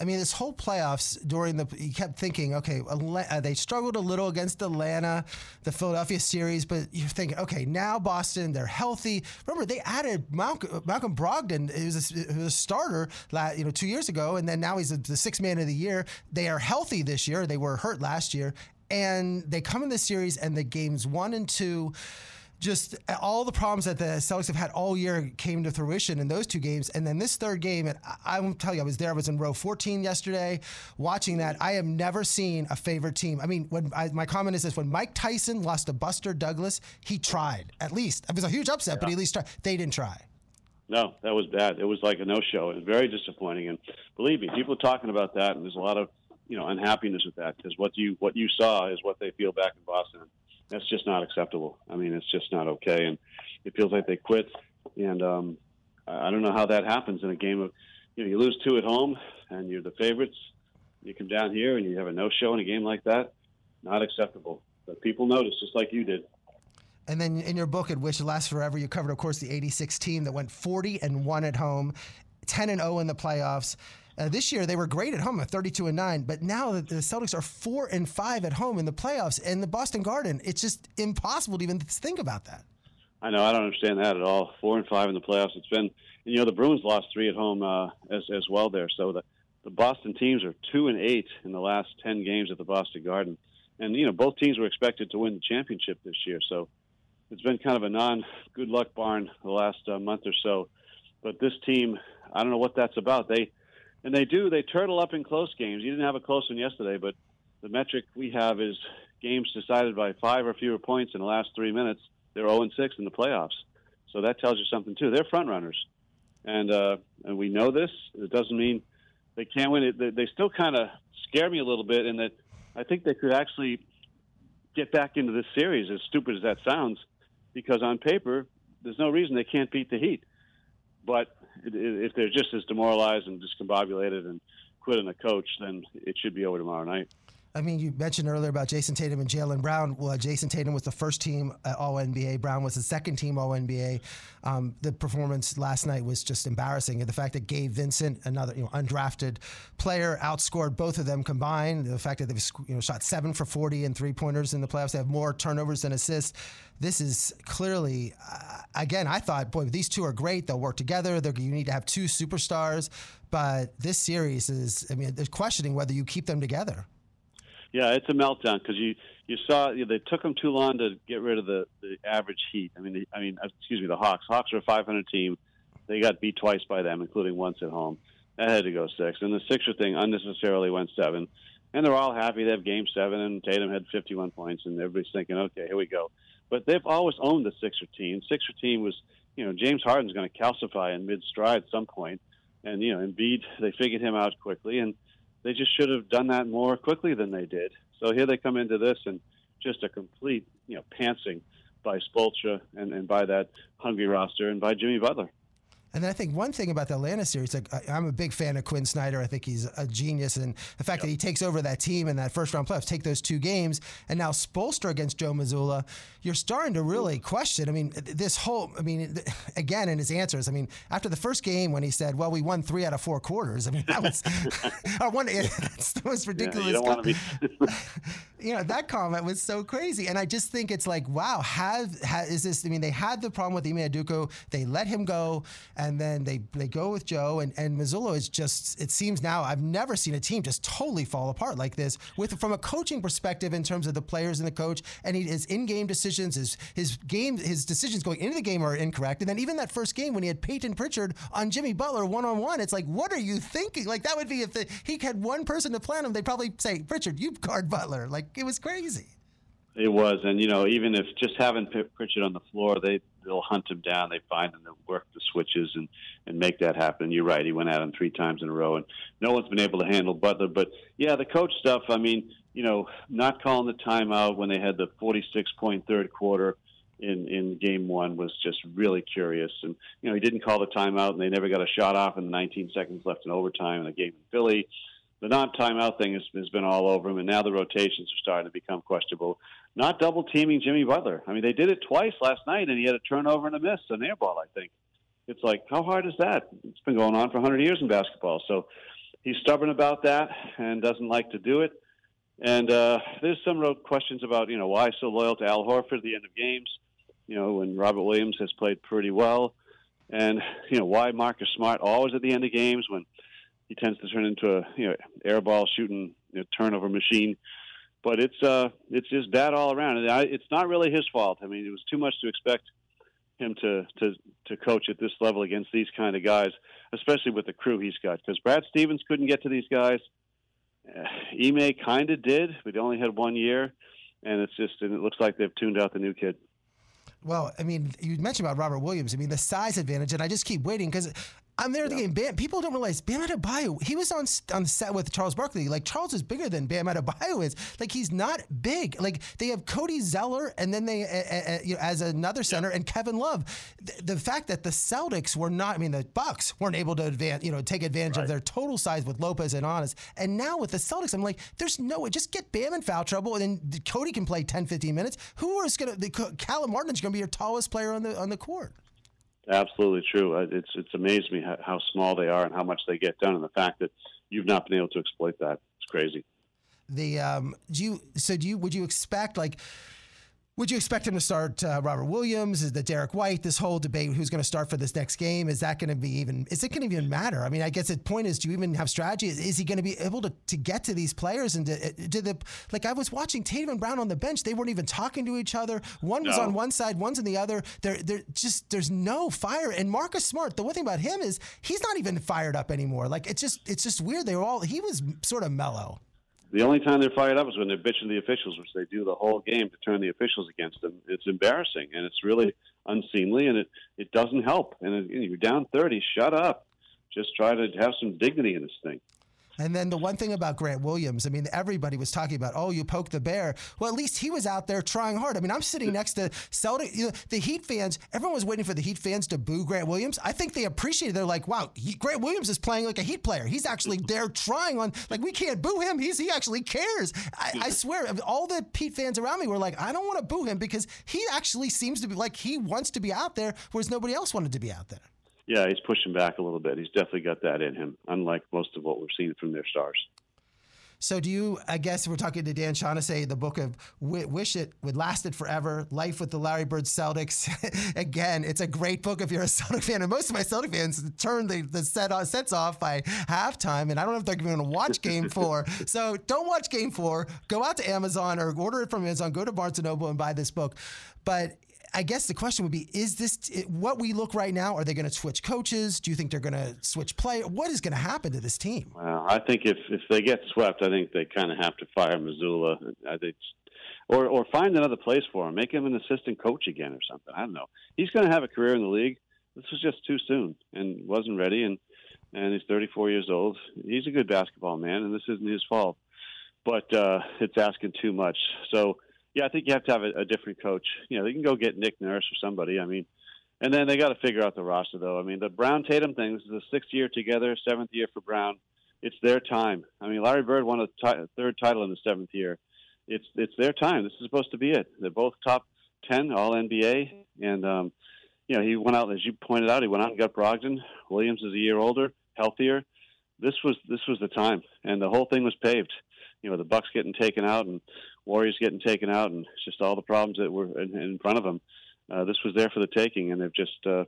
I mean, this whole playoffs during the, you kept thinking, okay, uh, they struggled a little against Atlanta, the Philadelphia series, but you're thinking, okay, now Boston, they're healthy. Remember, they added Malcolm, Malcolm Brogdon. who was, a, it was a starter, you know, two years ago, and then now he's the sixth man of the year. They are healthy this year. They were hurt last year, and they come in the series, and the games one and two just all the problems that the Celtics have had all year came to fruition in those two games. And then this third game, and I, I will tell you, I was there. I was in row 14 yesterday watching that. I have never seen a favorite team. I mean, when I, my comment is this: when Mike Tyson lost to Buster Douglas, he tried at least. It was a huge upset, yeah. but he at least tried. They didn't try. No, that was bad. It was like a no-show. It was very disappointing. And believe me, people are talking about that, and there's a lot of you know unhappiness with that because what you what you saw is what they feel back in Boston that's just not acceptable. I mean, it's just not okay, and it feels like they quit. And um, I don't know how that happens in a game of, you know, you lose two at home and you're the favorites. You come down here and you have a no-show in a game like that. Not acceptable. But people notice, just like you did. And then in your book, at which lasts forever, you covered, of course, the '86 team that went 40 and one at home, 10 and 0 in the playoffs. Uh, this year they were great at home at 32 and 9, but now that the Celtics are 4 and 5 at home in the playoffs and the Boston Garden. It's just impossible to even think about that. I know I don't understand that at all. 4 and 5 in the playoffs. It's been you know the Bruins lost 3 at home uh, as as well there. So the the Boston teams are 2 and 8 in the last 10 games at the Boston Garden. And you know both teams were expected to win the championship this year. So it's been kind of a non good luck barn the last uh, month or so. But this team, I don't know what that's about. They and they do. They turtle up in close games. You didn't have a close one yesterday, but the metric we have is games decided by five or fewer points in the last three minutes. They're 0 and 6 in the playoffs. So that tells you something too. They're front runners, and uh, and we know this. It doesn't mean they can't win it. They, they still kind of scare me a little bit in that I think they could actually get back into this series. As stupid as that sounds, because on paper there's no reason they can't beat the Heat. But if they're just as demoralized and discombobulated and quitting a coach, then it should be over tomorrow night. I mean, you mentioned earlier about Jayson Tatum and Jaylen Brown. Well, Jayson Tatum was the first team All NBA. Brown was the second team All NBA. Um, the performance last night was just embarrassing. And the fact that Gabe Vincent, another you know, undrafted player, outscored both of them combined. The fact that they've you know, shot seven for 40 and three pointers in the playoffs. They have more turnovers than assists. This is clearly, uh, again, I thought, boy, these two are great. They'll work together. They're, you need to have two superstars. But this series is, I mean, they're questioning whether you keep them together. Yeah, it's a meltdown because you you saw you know, they took them too long to get rid of the, the average Heat. I mean, the, I mean, excuse me, the Hawks. Hawks are a 500 team. They got beat twice by them, including once at home. That had to go six. And the Sixer thing unnecessarily went seven. And they're all happy. They have game seven, and Tatum had 51 points, and everybody's thinking, okay, here we go. But they've always owned the Sixer team. Sixer team was, you know, James Harden's going to calcify in mid stride at some point, and you know, Embiid, they figured him out quickly, and they just should have done that more quickly than they did. So here they come into this and just a complete, you know, pantsing by Spoelstra and, and by that hungry roster and by Jimmy Butler. And then I think one thing about the Atlanta series, like I, am a big fan of Quin Snyder. I think he's a genius, and the fact yep. that he takes over that team in that first round playoffs, take those two games, and now Spoelstra against Joe Mazzulla, you're starting to really question. I mean, this whole, I mean, again in his answers. I mean, after the first game when he said, "Well, we won three out of four quarters," I mean, that was, or one, that's the most ridiculous. Yeah, you, don't be... you know, that comment was so crazy, and I just think it's like, wow, have, have is this? I mean, they had the problem with Ime Udoka, they let him go and then they they go with Joe and and Mazzulla is just it seems now I've never seen a team just totally fall apart like this with from a coaching perspective in terms of the players and the coach and he, his in-game decisions his his game his decisions going into the game are incorrect. And then even that first game when he had Payton Pritchard on Jimmy Butler one on one it's like what are you thinking? Like that would be if the, he had one person to plan him they'd probably say Pritchard you guard Butler. Like it was crazy. It was, and you know, even if just having Pritchard on the floor, they they'll hunt him down. They find him, they work the switches and and make that happen. You're right. He went at him three times in a row, and no one's been able to handle Butler. But yeah, the coach stuff. I mean, you know, not calling the timeout when they had the 46 point third quarter in in game one was just really curious. And you know, he didn't call the timeout, and they never got a shot off in the 19 seconds left in overtime in the game in Philly the non-timeout thing has, has been all over him, and now the rotations are starting to become questionable. Not double teaming Jimmy Butler. I mean, they did it twice last night, and he had a turnover and a miss, an air ball, I think. It's like, how hard is that? It's been going on for 100 years in basketball. So he's stubborn about that and doesn't like to do it. And uh, there's some real questions about, you know, why so loyal to Al Horford at the end of games, you know, when Robert Williams has played pretty well. And, you know, why Marcus Smart always at the end of games when – he tends to turn into a you know airball shooting you know, turnover machine. But it's uh it's just bad all around, and I, it's not really his fault. I mean, it was too much to expect him to to to coach at this level against these kind of guys, especially with the crew he's got. Because Brad Stevens couldn't get to these guys. Uh, Ime kind of did, but he only had one year, and it's just and it looks like they've tuned out the new kid. Well, I mean, you mentioned about Robert Williams. I mean, the size advantage, and I just keep waiting because I'm there yeah. thinking, Bam, people don't realize Bam Adebayo, he was on on set with Charles Barkley. Like, Charles is bigger than Bam Adebayo is. Like, he's not big. Like, they have Cody Zeller and then they, uh, uh, you know, as another center yeah. and Kevin Love. The, the, fact that the Celtics were not, I mean, the Bucks weren't able to advance, you know, take advantage right. of their total size with Lopez and Honest. And now with the Celtics, I'm like, there's no way. Just get Bam in foul trouble and then Cody can play 10, 15 minutes. Who is going to, Caleb Martin's going to be your tallest player on the on the court. Absolutely true. Uh, it's it's amazed me how, how small they are and how much they get done, and the fact that you've not been able to exploit that. It's crazy. The um, do you so do you would you expect like Would you expect him to start uh, Robert Williams? Is the Derrick White? This whole debate, who's going to start for this next game? Is that going to be even? Is it going to even matter? I mean, I guess the point is, do you even have strategy? Is, is he going to be able to, to get to these players and to, to, the like? I was watching Tatum and Brown on the bench; they weren't even talking to each other. One was no. on one side, one's on the other. There, there just there's no fire. And Marcus Smart, the one thing about him is he's not even fired up anymore. Like it's just it's just weird. They were all he was sort of mellow. The only time they're fired up is when they're bitching the officials, which they do the whole game to turn the officials against them. It's embarrassing and it's really unseemly, and it it doesn't help. And, it, you're down thirty. Shut up. Just try to have some dignity in this thing. And then the one thing about Grant Williams, I mean, everybody was talking about, oh, you poke the bear. Well, at least he was out there trying hard. I mean, I'm sitting next to Celtic, you know, the Heat fans. Everyone was waiting for the Heat fans to boo Grant Williams. I think they appreciated. It. They're like, wow, he, Grant Williams is playing like a Heat player. He's actually there trying on. Like we can't boo him. He's he actually cares. I, I swear, all the Heat fans around me were like, I don't want to boo him because he actually seems to be like he wants to be out there, whereas nobody else wanted to be out there. Yeah, he's pushing back a little bit. He's definitely got that in him, unlike most of what we've seen from their stars. So, do you? I guess we're talking to Dan Shaughnessy, the book of "Wish It Would Lasted Forever: Life with the Larry Bird Celtics." Again, it's a great book if you're a Celtic fan, and most of my Celtic fans turn the, the set off, sets off by halftime, and I don't know if they're going to watch Game Four. so, don't watch Game Four. Go out to Amazon or order it from Amazon. Go to Barnes and Noble and buy this book. But I guess the question would be: Is this what we look right now? Are they going to switch coaches? Do you think they're going to switch play? What is going to happen to this team? Well, I think if if they get swept, I think they kind of have to fire Mazzulla. I think, or or find another place for him. Make him an assistant coach again or something. I don't know. He's going to have a career in the league. This was just too soon and wasn't ready. And and he's 34 years old. He's a good basketball man, and this isn't his fault. But uh, it's asking too much. So yeah, I think you have to have a, a different coach. You know, they can go get Nick Nurse or somebody. I mean, and then they got to figure out the roster, though. I mean, the Brown Tatum thing this is the sixth year together, seventh year for Brown. It's their time. I mean, Larry Bird won a t- third title in the seventh year. It's it's their time. This is supposed to be it. They're both top ten, All NBA, and um, you know he went out as you pointed out. He went out and got Brogdon. Williams is a year older, healthier. This was this was the time, and the whole thing was paved. You know, the Bucks getting taken out and Warriors getting taken out, and just all the problems that were in, in front of them. Uh, this was there for the taking, and they've just uh,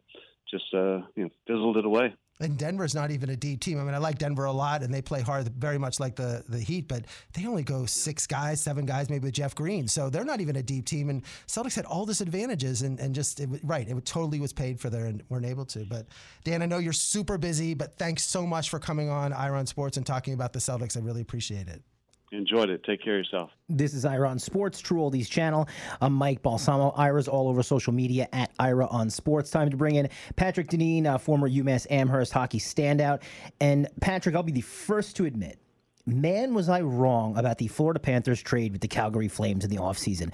just uh, you know fizzled it away. And Denver's not even a deep team. I mean, I like Denver a lot, and they play hard, very much like the the Heat. But they only go six guys, seven guys, maybe with Jeff Green. So they're not even a deep team. And Celtics had all disadvantages, and and just it, right, it totally was paid for there, and weren't able to. But Dan, I know you're super busy, but thanks so much for coming on Ira on Sports and talking about the Celtics. I really appreciate it. Enjoyed it. Take care of yourself. This is Ira on Sports, True Oldies channel. I'm Mike Balsamo. Ira's all over social media at Ira on Sports. Time to bring in Patrick Deneen, uh, former UMass Amherst hockey standout. And Patrick, I'll be the first to admit, man, was I wrong about the Florida Panthers trade with the Calgary Flames in the offseason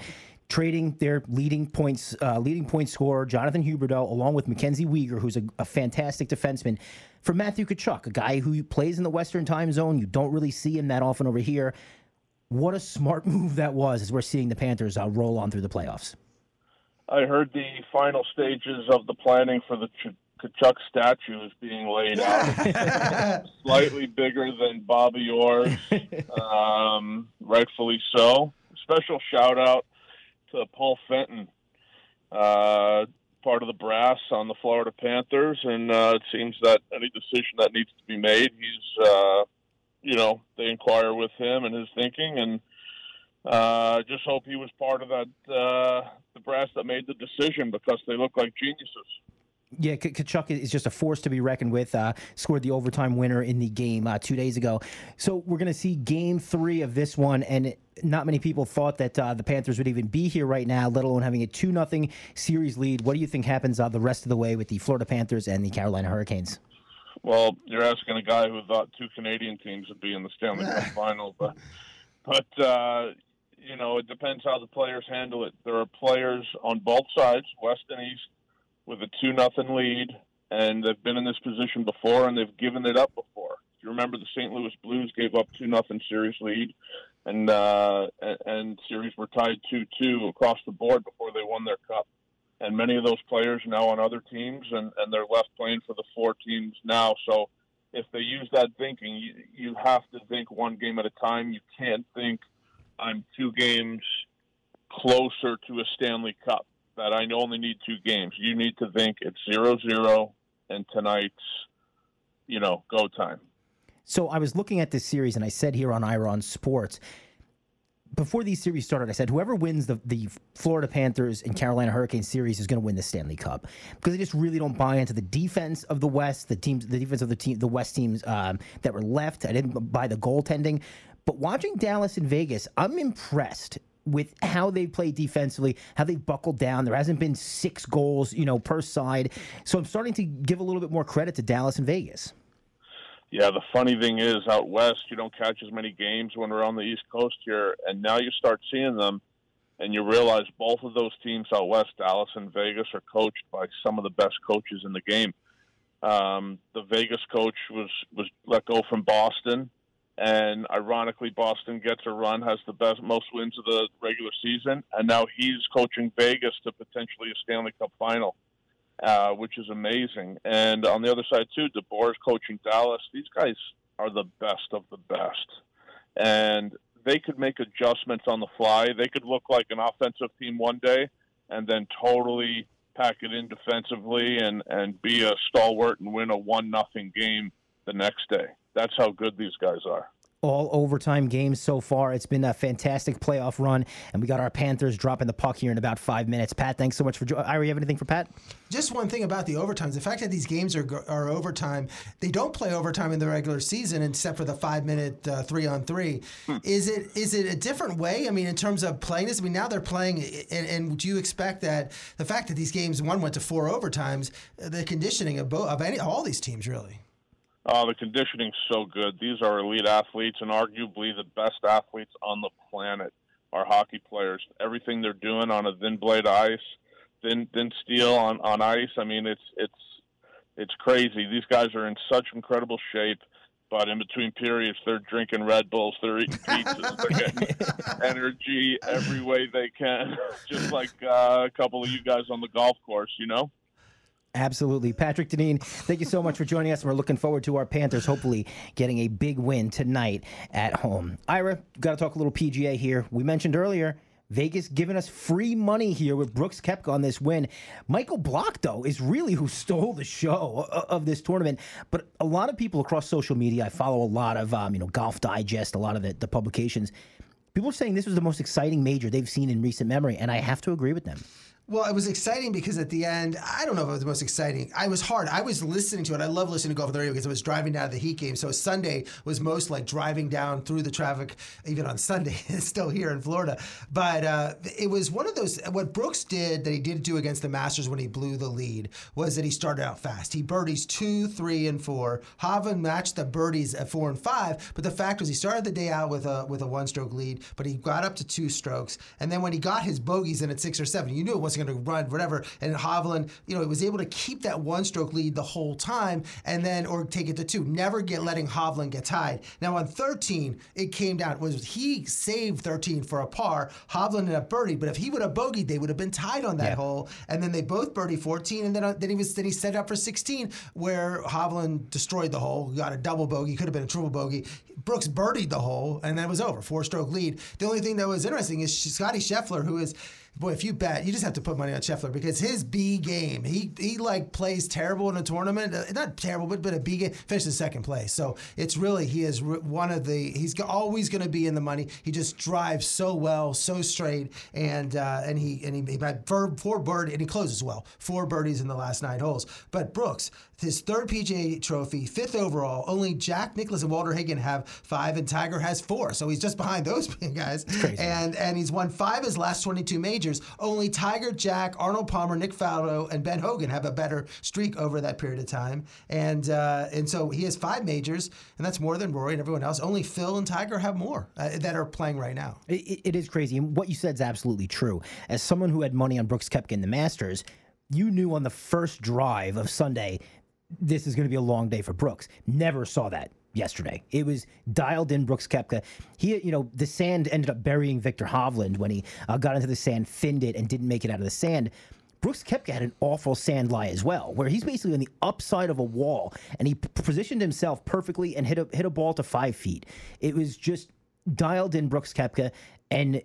trading their leading points uh, leading point scorer Jonathan Huberdeau along with Mackenzie Weegar, who's a, a, fantastic defenseman, for Matthew Tkachuk, a guy who plays in the Western Time Zone. You don't really see him that often over here. What a smart move that was, as we're seeing the Panthers uh, roll on through the playoffs. I heard the final stages of the planning for the Ch- Tkachuk statue is being laid out. Slightly bigger than Bobby Orr's, um, rightfully so. Special shout out to Paul Fenton, uh, part of the brass on the Florida Panthers, and uh, it seems that any decision that needs to be made, he's, uh, you know, they inquire with him and his thinking, and uh, just hope he was part of that uh, the brass that made the decision because they look like geniuses. Yeah, Tkachuk is just a force to be reckoned with. Uh, scored the overtime winner in the game uh, two days ago. So we're going to see game three of this one, and not many people thought that uh, the Panthers would even be here right now, let alone having a 2 nothing series lead. What do you think happens uh, the rest of the way with the Florida Panthers and the Carolina Hurricanes? Well, you're asking a guy who thought two Canadian teams would be in the Stanley Cup final, but but uh, you know it depends how the players handle it. There are players on both sides, West and East, with a two nothing lead, and they've been in this position before, and they've given it up before. If you remember, the St. Louis Blues gave up two nothing series lead, and uh, and series were tied two two across the board before they won their cup. And many of those players now on other teams, and, and they're left playing for the four teams now. So if they use that thinking, you, you have to think one game at a time. You can't think I'm two games closer to a Stanley Cup that I only need two games. You need to think it's zero zero and tonight's, you know, go time. So I was looking at this series, and I said here on Ira on Sports before these series started, I said whoever wins the, the Florida Panthers and Carolina Hurricanes series is going to win the Stanley Cup because I just really don't buy into the defense of the West, the teams, the defense of the team, the West teams um, that were left. I didn't buy the goaltending, but watching Dallas and Vegas, I'm impressed with how they play defensively, how they've buckled down. There hasn't been six goals, you know, per side. So I'm starting to give a little bit more credit to Dallas and Vegas. Yeah, the funny thing is, out west, you don't catch as many games when we're on the East Coast here, and now you start seeing them, and you realize both of those teams out west, Dallas and Vegas, are coached by some of the best coaches in the game. Um, the Vegas coach was was let go from Boston, and ironically, Boston gets a run, has the best most wins of the regular season, and now he's coaching Vegas to potentially a Stanley Cup final uh, which is amazing. And on the other side too, DeBoer is coaching Dallas. These guys are the best of the best, and they could make adjustments on the fly. They could look like an offensive team one day, and then totally pack it in defensively and and be a stalwart and win a one nothing game the next day. That's how good these guys are all overtime games so far. It's been a fantastic playoff run, and we got our Panthers dropping the puck here in about five minutes. Pat, thanks so much for joining. Ira, you have anything for Pat? Just one thing about the overtimes: the fact that these games are are overtime, they don't play overtime in the regular season, except for the five minute uh, three on three. Hmm. Is it is it a different way? I mean, in terms of playing this, I mean, now they're playing, and, and do you expect that the fact that these games one went to four overtimes, the conditioning of both of any all these teams really? Oh, the conditioning's so good. These are elite athletes and arguably the best athletes on the planet are hockey players. Everything they're doing on a thin blade ice, thin thin steel on, on ice. I mean, it's it's it's crazy. These guys are in such incredible shape. But in between periods, they're drinking Red Bulls, they're eating pizzas, they're getting energy every way they can, just like uh, a couple of you guys on the golf course, you know. Absolutely. Patrick Deneen, thank you so much for joining us. And we're looking forward to our Panthers hopefully getting a big win tonight at home. Ira, got to talk a little PGA here. We mentioned earlier. Vegas giving us free money here with Brooks Koepka on this win. Michael Block, though, is really who stole the show of this tournament. But a lot of people across social media, I follow a lot of, um, you know, Golf Digest, a lot of the, the publications. People are saying this was the most exciting major they've seen in recent memory, and I have to agree with them. Well, it was exciting because at the end, I don't know if it was the most exciting. I was hard. I was listening to it. I love listening to Golf on the Radio because I was driving down to the Heat game. So Sunday was most like driving down through the traffic, even on Sunday. still here in Florida. But uh, it was one of those. What Brooks did that he did do against the Masters when he blew the lead was that he started out fast. He birdies two, three, and four. Hovland matched the birdies at four and five. But the fact was, he started the day out with a with a one stroke lead, but he got up to two strokes. And then when he got his bogeys in at six or seven, you knew it wasn't going to run, whatever. And Hovland, you know, he was able to keep that one stroke lead the whole time and then, or take it to two. Never get letting Hovland get tied. Now on 13, it came down. Was he saved 13 for a par? Hovland ended up birdie, but if he would have bogeyed, they would have been tied on that yeah. hole. And then they both birdie 14, and then uh, then he was then he set up for 16, where Hovland destroyed the hole, got a double bogey, could have been a triple bogey. Brooks birdied the hole, and that was over, four stroke lead. The only thing that was interesting is Scotty Scheffler, who is boy, if you bet, you just have to put money on Scheffler because his B game, he he like plays terrible in a tournament, uh, not terrible, but but a B game, finishes second place. So it's really he is one of the he's always going to be in the money. He just drives so well, so straight, and uh, and he and he, he had four, four and he closes well, four birdies in the last nine holes. But Brooks, his third PGA trophy, fifth overall. Only Jack Nicklaus and Walter Hagen have five, and Tiger has four. So he's just behind those guys. And and he's won five of his last 22 majors. Only Tiger, Jack, Arnold Palmer, Nick Faldo, and Ben Hogan have a better streak over that period of time. And uh, and so he has five majors, and that's more than Rory and everyone else. Only Phil and Tiger have more uh, that are playing right now. It, it is crazy, and what you said is absolutely true. As someone who had money on Brooks Koepka in the Masters you knew on the first drive of Sunday this is going to be a long day for Brooks. Never saw that yesterday. It was dialed in Brooks Koepka. He, you know, the sand ended up burying Viktor Hovland when he uh, got into the sand, finned it, and didn't make it out of the sand. Brooks Koepka had an awful sand lie as well, where he's basically on the upside of a wall, and he positioned himself perfectly and hit a hit a ball to five feet. It was just dialed in Brooks Koepka, and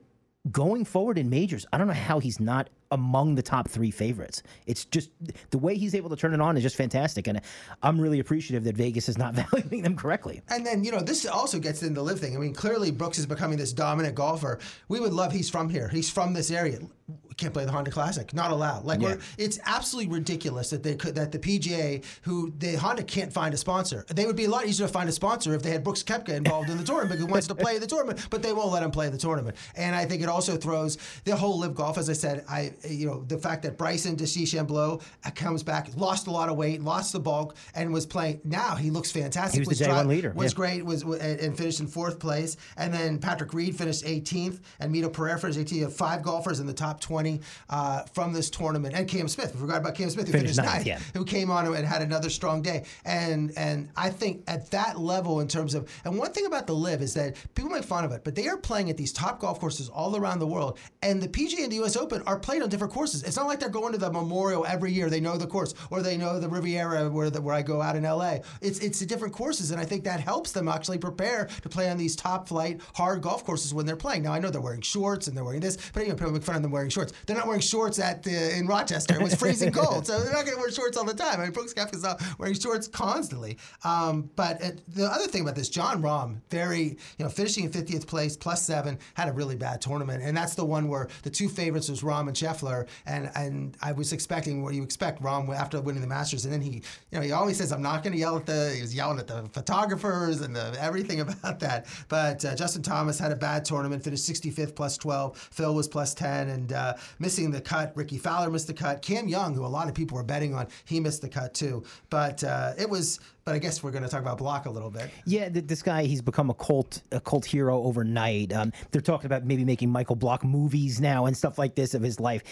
going forward in majors, I don't know how he's not among the top three favorites. It's just the way he's able to turn it on is just fantastic, and I'm really appreciative that Vegas is not valuing them correctly. And then you know this also gets into the LIV thing. I mean, clearly Brooks is becoming this dominant golfer. We would love. He's from here. He's from this area. Can't play the Honda Classic. Not allowed. Like Yeah. it's absolutely ridiculous that they could that the PGA who the Honda can't find a sponsor. They would be a lot easier to find a sponsor if they had Brooks Koepka involved in the tournament he wants to play the tournament, but they won't let him play the tournament. And I think it also throws the whole LIV golf. As I said, I you know the fact that Bryson DeChambeau comes back, lost a lot of weight, lost the bulk, and was playing. Now he looks fantastic. He was the day dri- one leader, Was yeah. great. Was and and finished in fourth place. And then Patrick Reed finished 18th, and Mito Pereira finished 18th. Five golfers in the top 20 uh, from this tournament, and Cam Smith. We forgot about Cam Smith, who Finished finished, ninth, ninth, yeah. who came on and had another strong day. And and I think at that level, in terms of, and one thing about the LIV is that people make fun of it, but they are playing at these top golf courses all around the world, and the PGA and the U.S. Open are played on different courses. It's not like they're going to the Memorial every year. They know the course, or they know the Riviera where the, where I go out in L.A. It's it's the different courses, and I think that helps them actually prepare to play on these top flight hard golf courses when they're playing. Now I know they're wearing shorts and they're wearing this, but even people make fun of them wearing shorts. They're not wearing shorts at the, in Rochester. It was freezing cold, so they're not going to wear shorts all the time. I mean, Brooks Koepka's not wearing shorts constantly. Um, but uh, the other thing about this, Jon Rahm, very you know finishing in 50th place, plus seven, had a really bad tournament, and that's the one where the two favorites was Rahm and Scheffler, and and I was expecting what you expect Rahm after winning the Masters, and then he you know he always says I'm not going to yell at the he was yelling at the photographers and the, everything about that. But uh, Justin Thomas had a bad tournament, finished 65th plus 12. Phil was plus 10 and uh, missing the cut. Rickie Fowler missed the cut. Cam Young, who a lot of people were betting on, he missed the cut too. But uh, it was. But I guess we're going to talk about Block a little bit. Yeah, th- this guy, he's become a cult a cult hero overnight. Um, they're talking about maybe making Michael Block movies now and stuff like this of his life.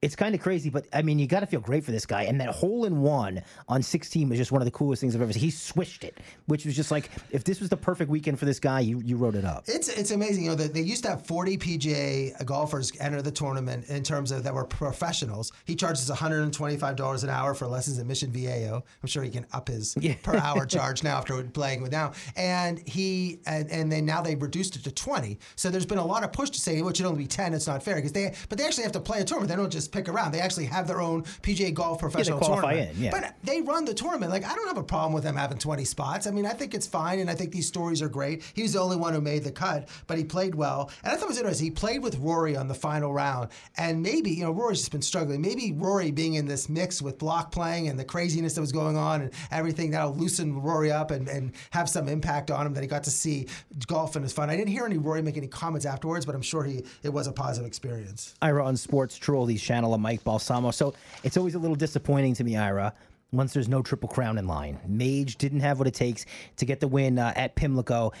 It's kind of crazy, but I mean, you got to feel great for this guy. And that hole in one on 16 was just one of the coolest things I've ever seen. He swished it, which was just like, if this was the perfect weekend for this guy, you, you wrote it up. It's it's amazing. You know, they, they used to have 40 PGA golfers enter the tournament in terms of that were professionals. He charges $125 an hour for lessons at Mission Viejo. I'm sure he can up his per hour charge now after playing with now. And he and, and then now they've reduced it to 20. So there's been a lot of push to say, well, it should only be 10. It's not fair because they but they actually have to play a tournament. They don't just pick around. They actually have their own PGA golf professional qualify tournament. in, yeah. But they run the tournament. Like I don't have a problem with them having 20 spots. I mean, I think it's fine, and I think these stories are great. He was the only one who made the cut, but he played well. And I thought it was interesting. He played with Rory on the final round, and maybe you know Rory's just been struggling. Maybe Rory being in this mix with Block playing and the craziness that was going on and everything that'll loosen Rory up and, and have some impact on him that he got to see golf and his fun. I didn't hear any Rory make any comments afterwards, but I'm sure he it was a positive experience. Ira on Sports, True Oldies of Mike Balsamo. So it's always a little disappointing to me, Ira, once there's no triple crown in line. Mage didn't have what it takes to get the win uh, at Pimlico.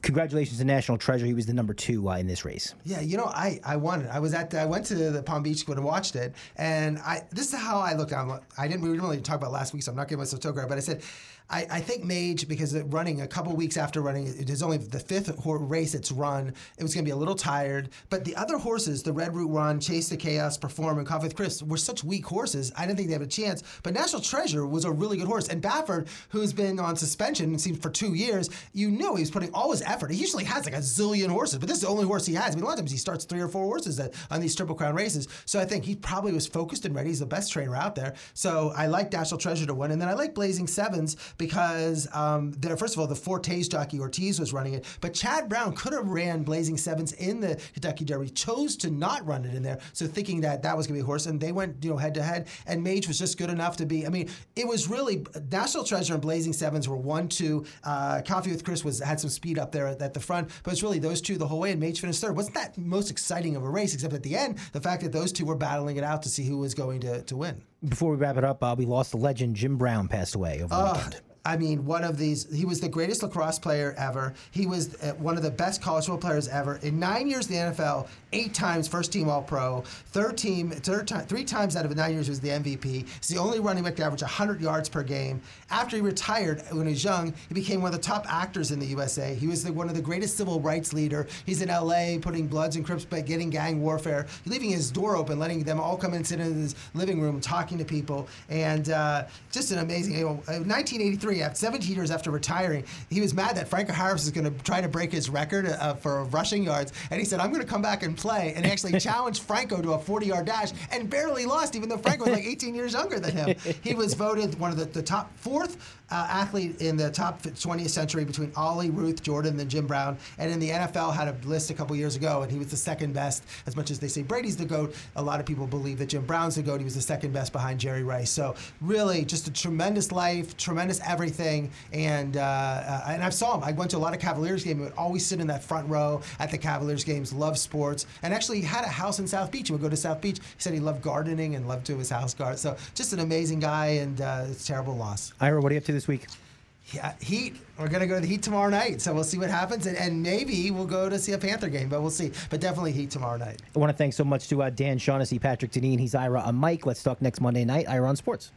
Congratulations to National Treasure. He was the number two uh, in this race. Yeah, you know, I I wanted. I was at. I went to the Palm Beach and watched it, and I. This is how I looked. I'm, I didn't. We didn't really talk about last week, so I'm not giving myself toe grab. But I said, I, I think Mage because running a couple weeks after running, it is only the fifth race it's run. It was going to be a little tired, but the other horses, the Red Route One, Chase the Chaos, Perform, and Coffee with Chris, were such weak horses. I didn't think they had a chance. But National Treasure was a really good horse, and Baffert, who's been on suspension it seems for two years, you knew he was putting all his effort. He usually has like a zillion horses, but this is the only horse he has. I mean, a lot of times he starts three or four horses at, on these Triple Crown races. So I think he probably was focused and ready. He's the best trainer out there. So I like National Treasure to win, and then I like Blazing Sevens because um, there. First of all, the Forte's jockey Ortiz was running it, but Chad Brown could have ran Blazing Sevens in the Kentucky Derby, chose to not run it in there. So thinking that that was going to be a horse, and they went you know head to head, and Mage was just good enough to be. I mean, it was really National Treasure and Blazing Sevens were one two. Uh, Coffee with Chris was had some speed up there at, at the front, but it's really those two the whole way, and Mage finished third. Wasn't that most exciting of a race? Except at the end, the fact that those two were battling it out to see who was going to, to win. Before we wrap it up, uh, we lost the legend. Jim Brown passed away over the Ugh. weekend. I mean, one of these, he was the greatest lacrosse player ever. He was uh, one of the best college football players ever. In nine years in the NFL, eight times first team All Pro, third team, third time, three times out of nine years was the MVP. He's the only running back to average 100 yards per game. After he retired when he was young, he became one of the top actors in the USA. He was the, one of the greatest civil rights leader. He's in LA putting Bloods and Crips, but getting gang warfare, leaving his door open, letting them all come and sit in his living room, talking to people, and uh, just an amazing. You know, uh, 1983 23, after 17 years after retiring, he was mad that Franco Harris was going to try to break his record uh, for rushing yards, and he said, "I'm going to come back and play." And he actually challenged Franco to a 40-yard dash and barely lost, even though Franco was like 18 years younger than him. He was voted one of the, the top fourth uh, athlete in the top 20th century between Ali, Ruth, Jordan, and Jim Brown. And in the NFL, had a list a couple years ago, and he was the second best. As much as they say Brady's the GOAT, a lot of people believe that Jim Brown's the GOAT. He was the second best behind Jerry Rice. So, really, just a tremendous life, tremendous everything. And uh, uh, and I saw him. I went to a lot of Cavaliers games. He would always sit in that front row at the Cavaliers games, loved sports, and actually had a house in South Beach. He would go to South Beach. He said he loved gardening and loved to his house garden. So, just an amazing guy, and uh, it's a terrible loss. Ira, what are you up to this week? Yeah, Heat. We're gonna go to the Heat tomorrow night, so we'll see what happens, and, and maybe we'll go to see a Panther game, but we'll see. But definitely Heat tomorrow night. I want to thank so much to uh, Dan Shaughnessy, Patrick Deneen. He's Ira on Mike. Let's talk next Monday night. Ira on Sports.